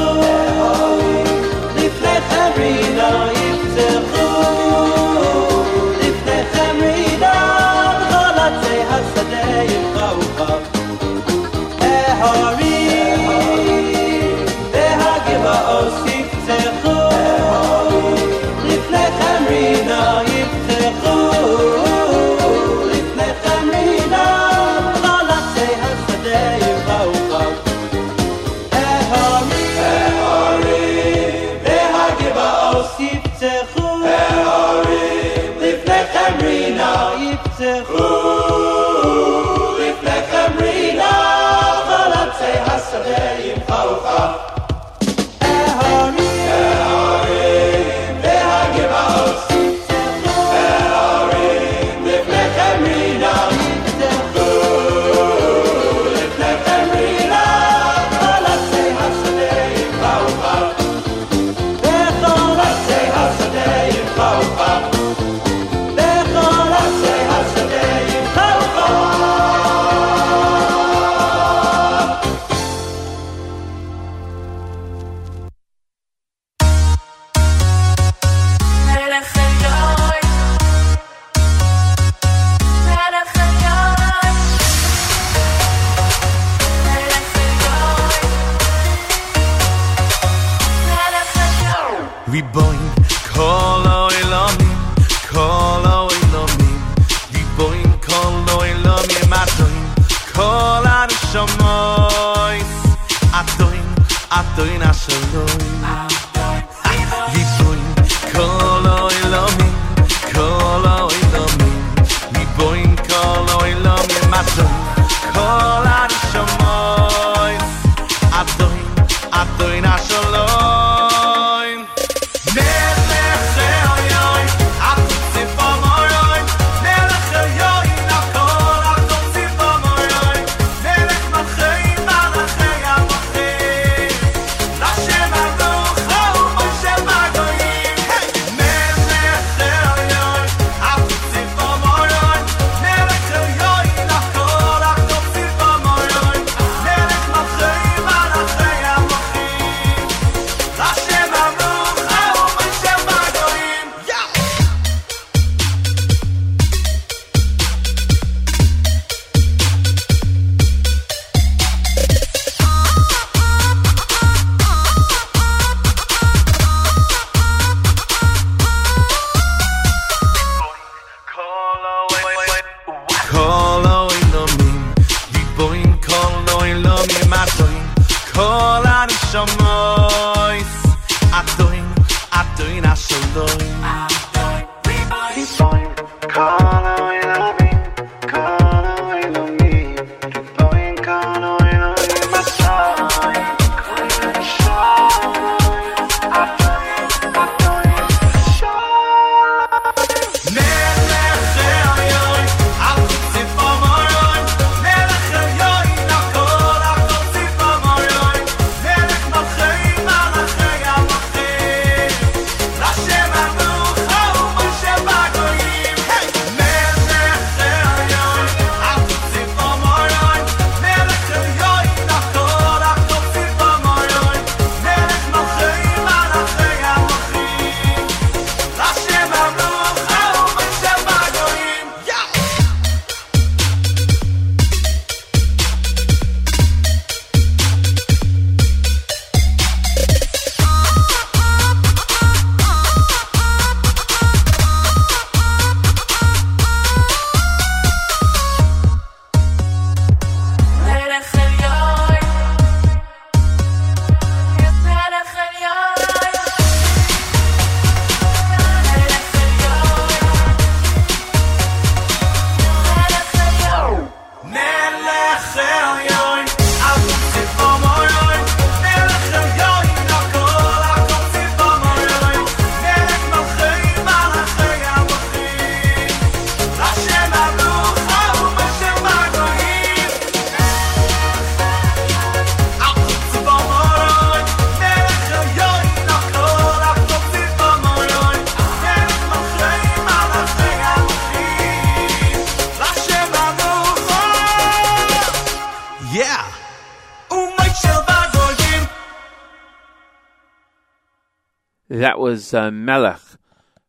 Was uh, Melech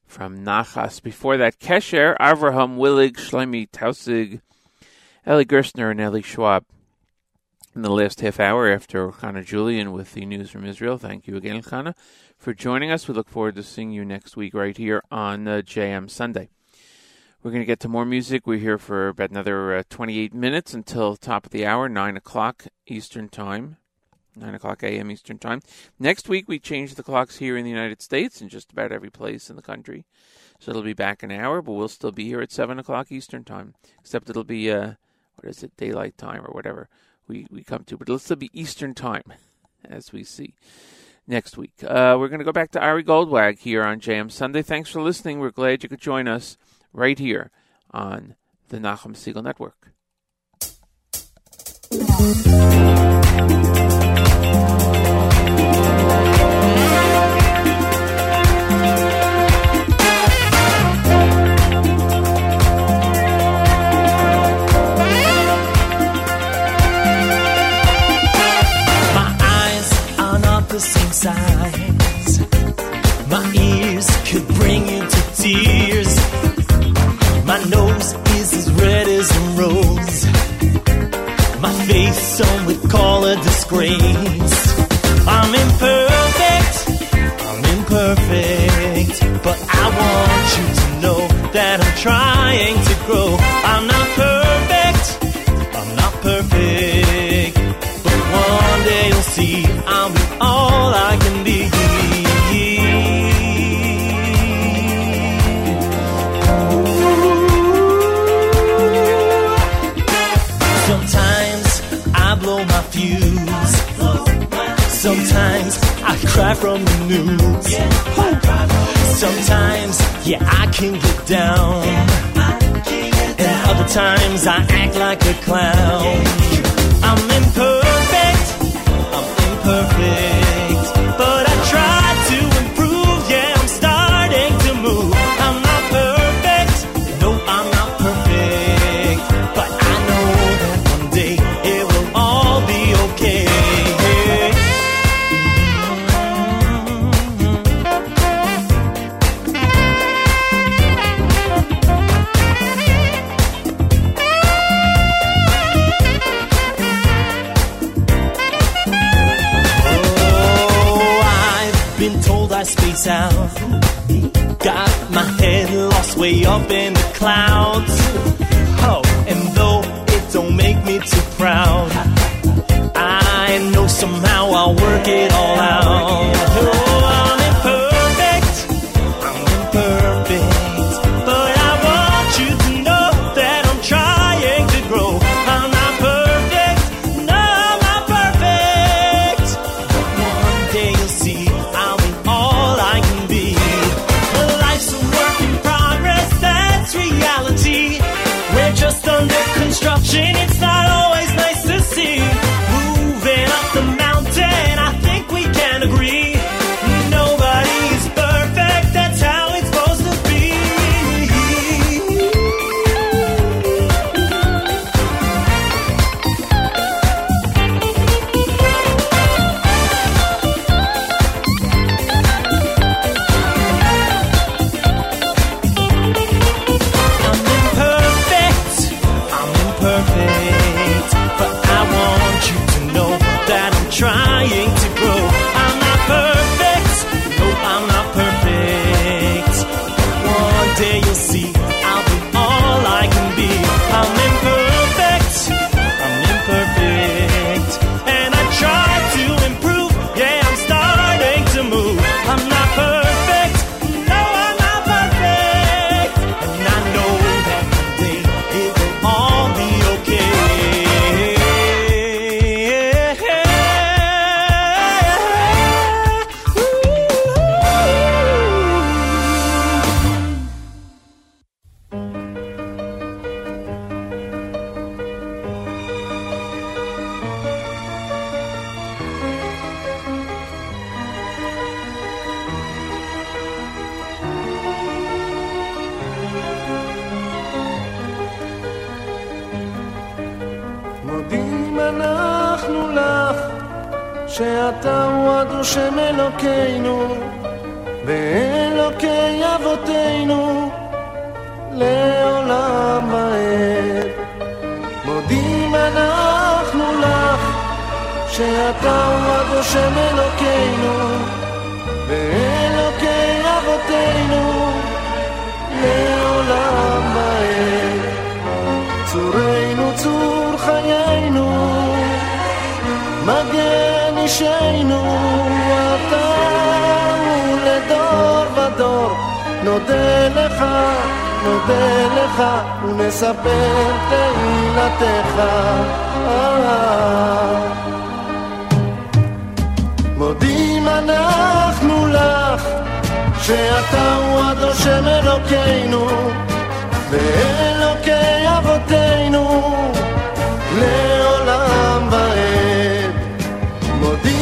from Nachas. Before that, Kesher, Avraham Willig, Shlomi Tausig, Eli Gerstner, and Eli Schwab. In the last half hour after Chana Julian with the news from Israel. Thank you again, Chana, for joining us. We look forward to seeing you next week right here on uh, JM Sunday. We're going to get to more music. We're here for about another uh, 28 minutes until top of the hour, 9 o'clock Eastern Time. 9 o'clock a.m. Eastern Time. Next week, we change the clocks here in the United States and just about every place in the country. So it'll be back an hour, but we'll still be here at 7 o'clock Eastern Time. Except it'll be, uh, what is it, daylight time or whatever we, we come to. But it'll still be Eastern Time, as we see next week. Uh, we're going to go back to Ari Goldwag here on JM Sunday. Thanks for listening. We're glad you could join us right here on the Nachum Segal Network. Tears. My nose is as red as a rose. My face, some would call a disgrace. I'm imperfect, I'm imperfect. But I want you to know that I'm trying cry from the news. Sometimes, yeah, I can get down. And other times I act like a clown. I'm imperfect, I'm imperfect.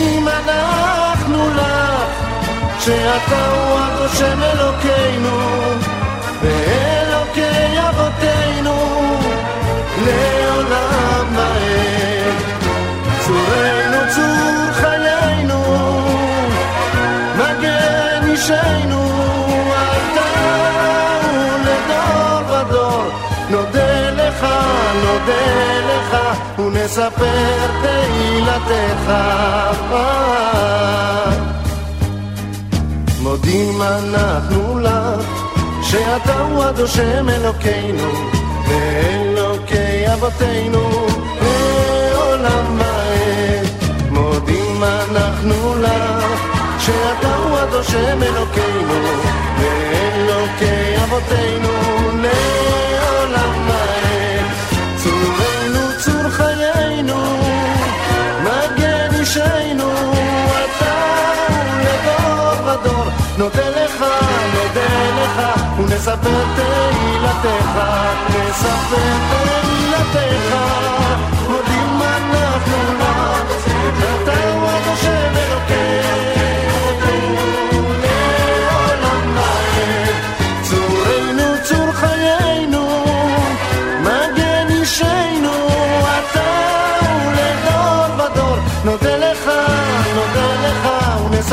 מודים אנחנו לך שאתה הוא הדושם אלוקינו ואלוקי אבותינו לעולם ועד. צורנו צור חיינו מגן אישנו אתה הוא לדור ודור נודה לך, נודה לך ונספר תהילתך מודים אנחנו לך שאתה הוא הדושם אלוקינו ואלוקי אבותינו לעולם ועד מודים אנחנו לך שאתה הוא הדושם אלוקינו ואלוקי אבותינו לעולם ועד צורנו צור חיינו מגן אישנו אתה לדור ודור נודה לך, נודה לך ונספר תהילתך נספר תהילתך. מודים אנחנו לך אתה הוא הדושם אלוקינו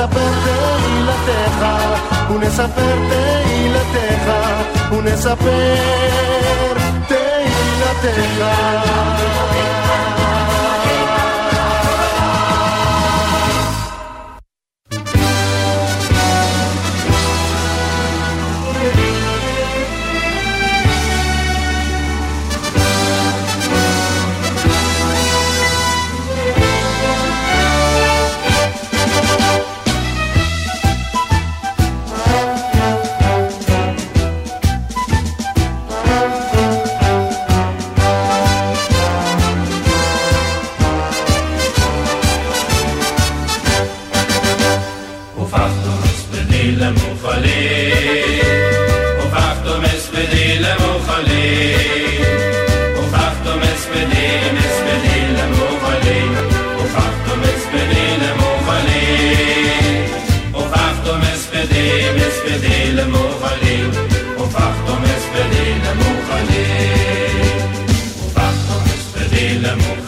esa perte y la teja, un esa perte y la teja, un esa perte y la teja.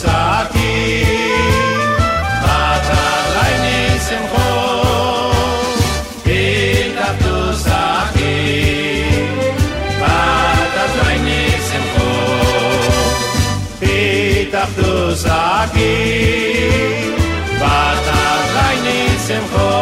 saki Vata zaini simcho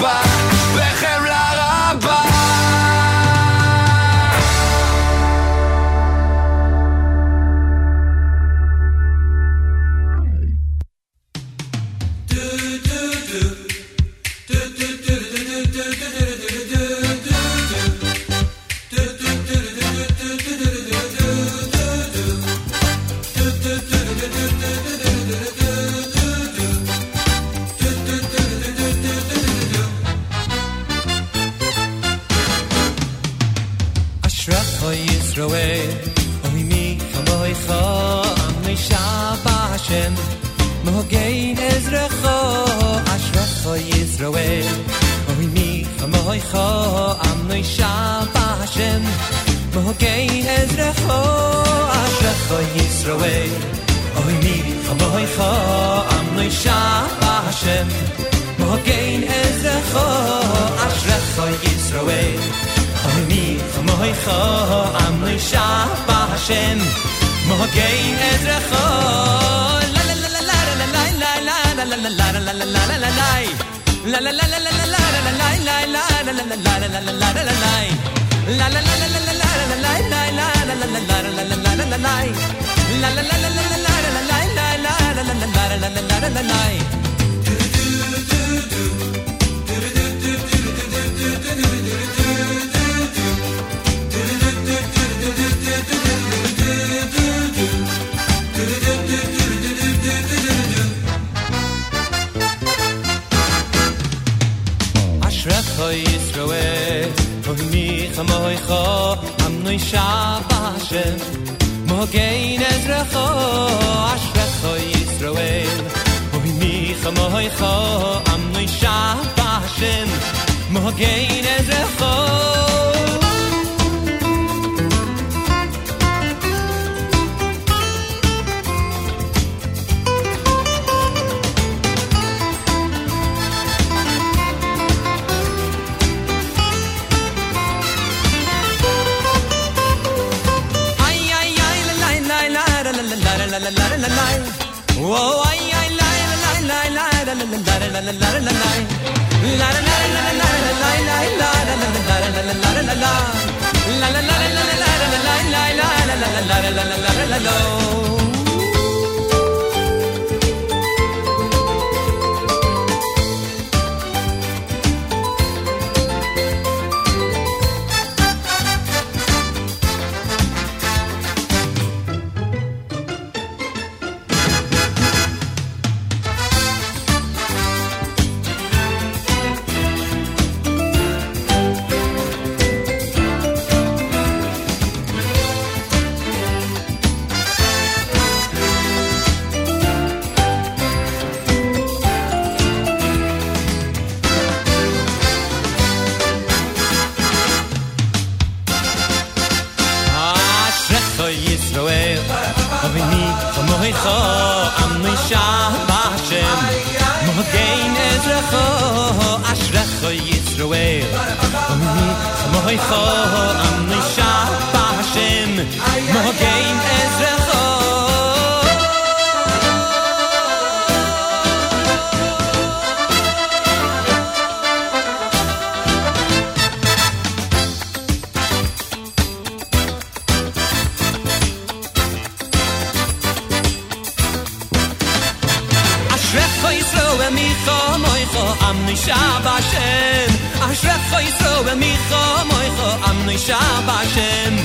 bye. נשאר באשם אשרף ישראל מיכו מויכו עם נשאר באשם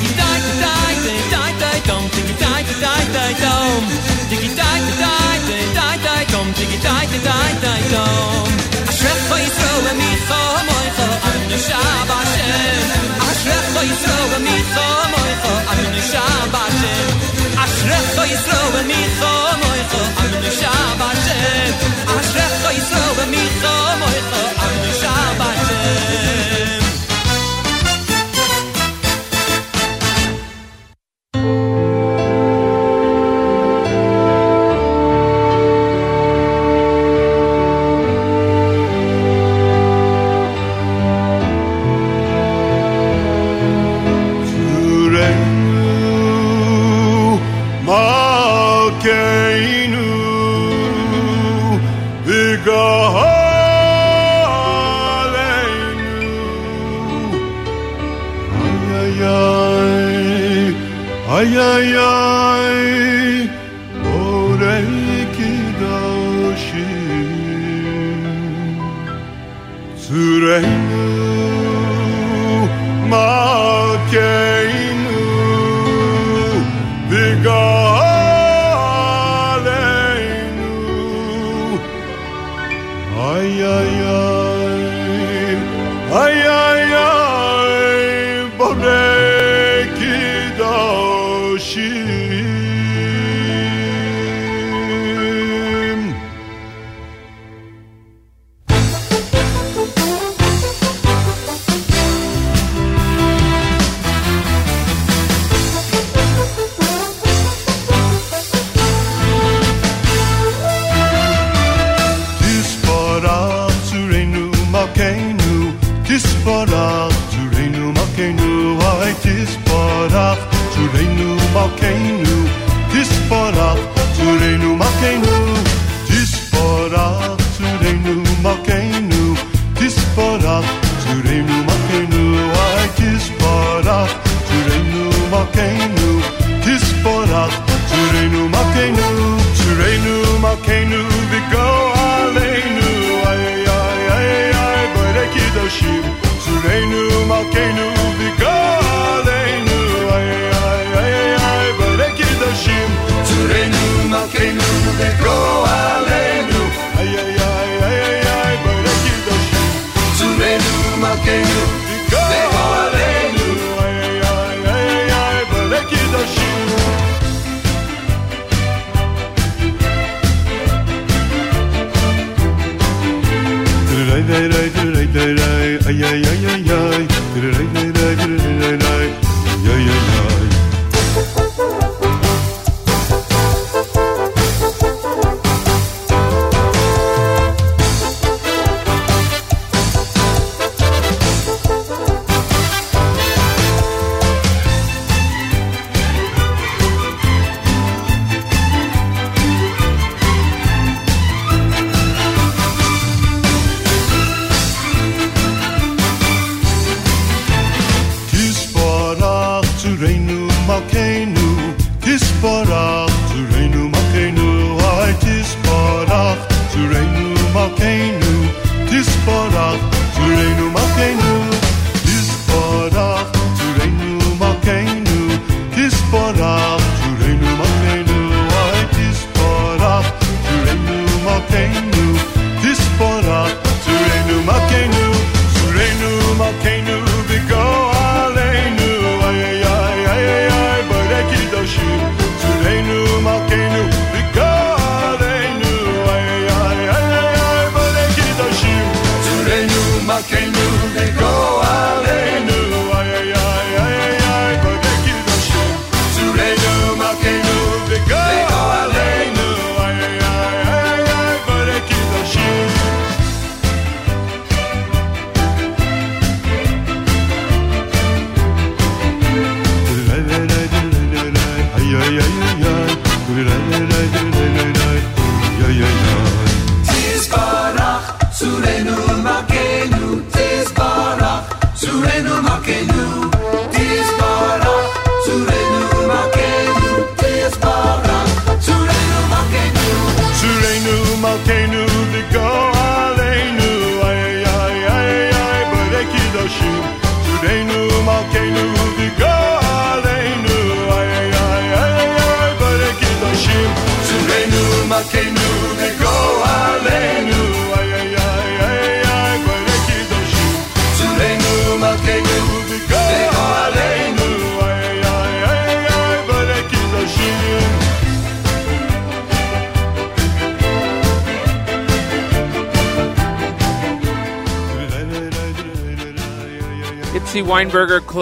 די די די די די דום די די די די דום די די די די די דום די די די די דום אשרף ישראל מיכו מויכו עם נשאר באשם אשרף ישראל מיכו מויכו עם נשאר באשם אשרך soll i sloben mi so moiz אשרך shabatet der soll i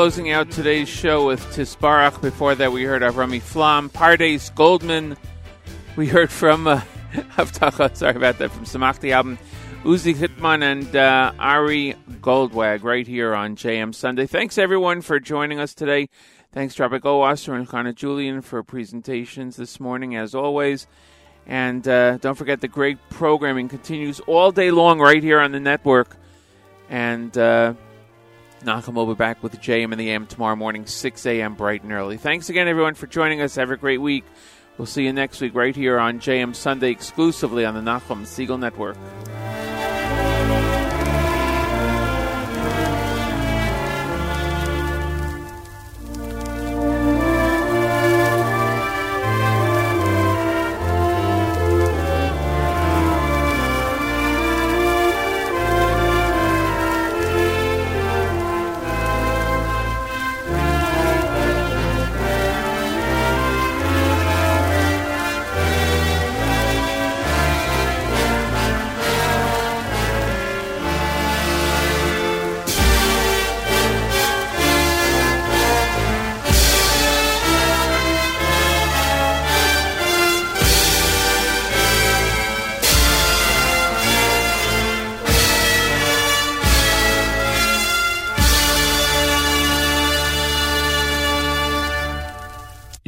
closing out today's show with Tisbarach. Before that, we heard Avrami Flam, Pardes Goldman. We heard from uh, sorry about that, from Samachti album, Uzi Hitman and uh, Ari Goldwag right here on JM Sunday. Thanks everyone for joining us today. Thanks to Rabbi Goldwasser and Chana Julian for presentations this morning, as always. And uh, don't forget the great programming continues all day long right here on the network. And uh, Be back with JM and the AM tomorrow morning, 6 a.m. bright and early. Thanks again, everyone, for joining us. Have a great week. We'll see you next week right here on JM Sunday exclusively on the Nachum Segal Network.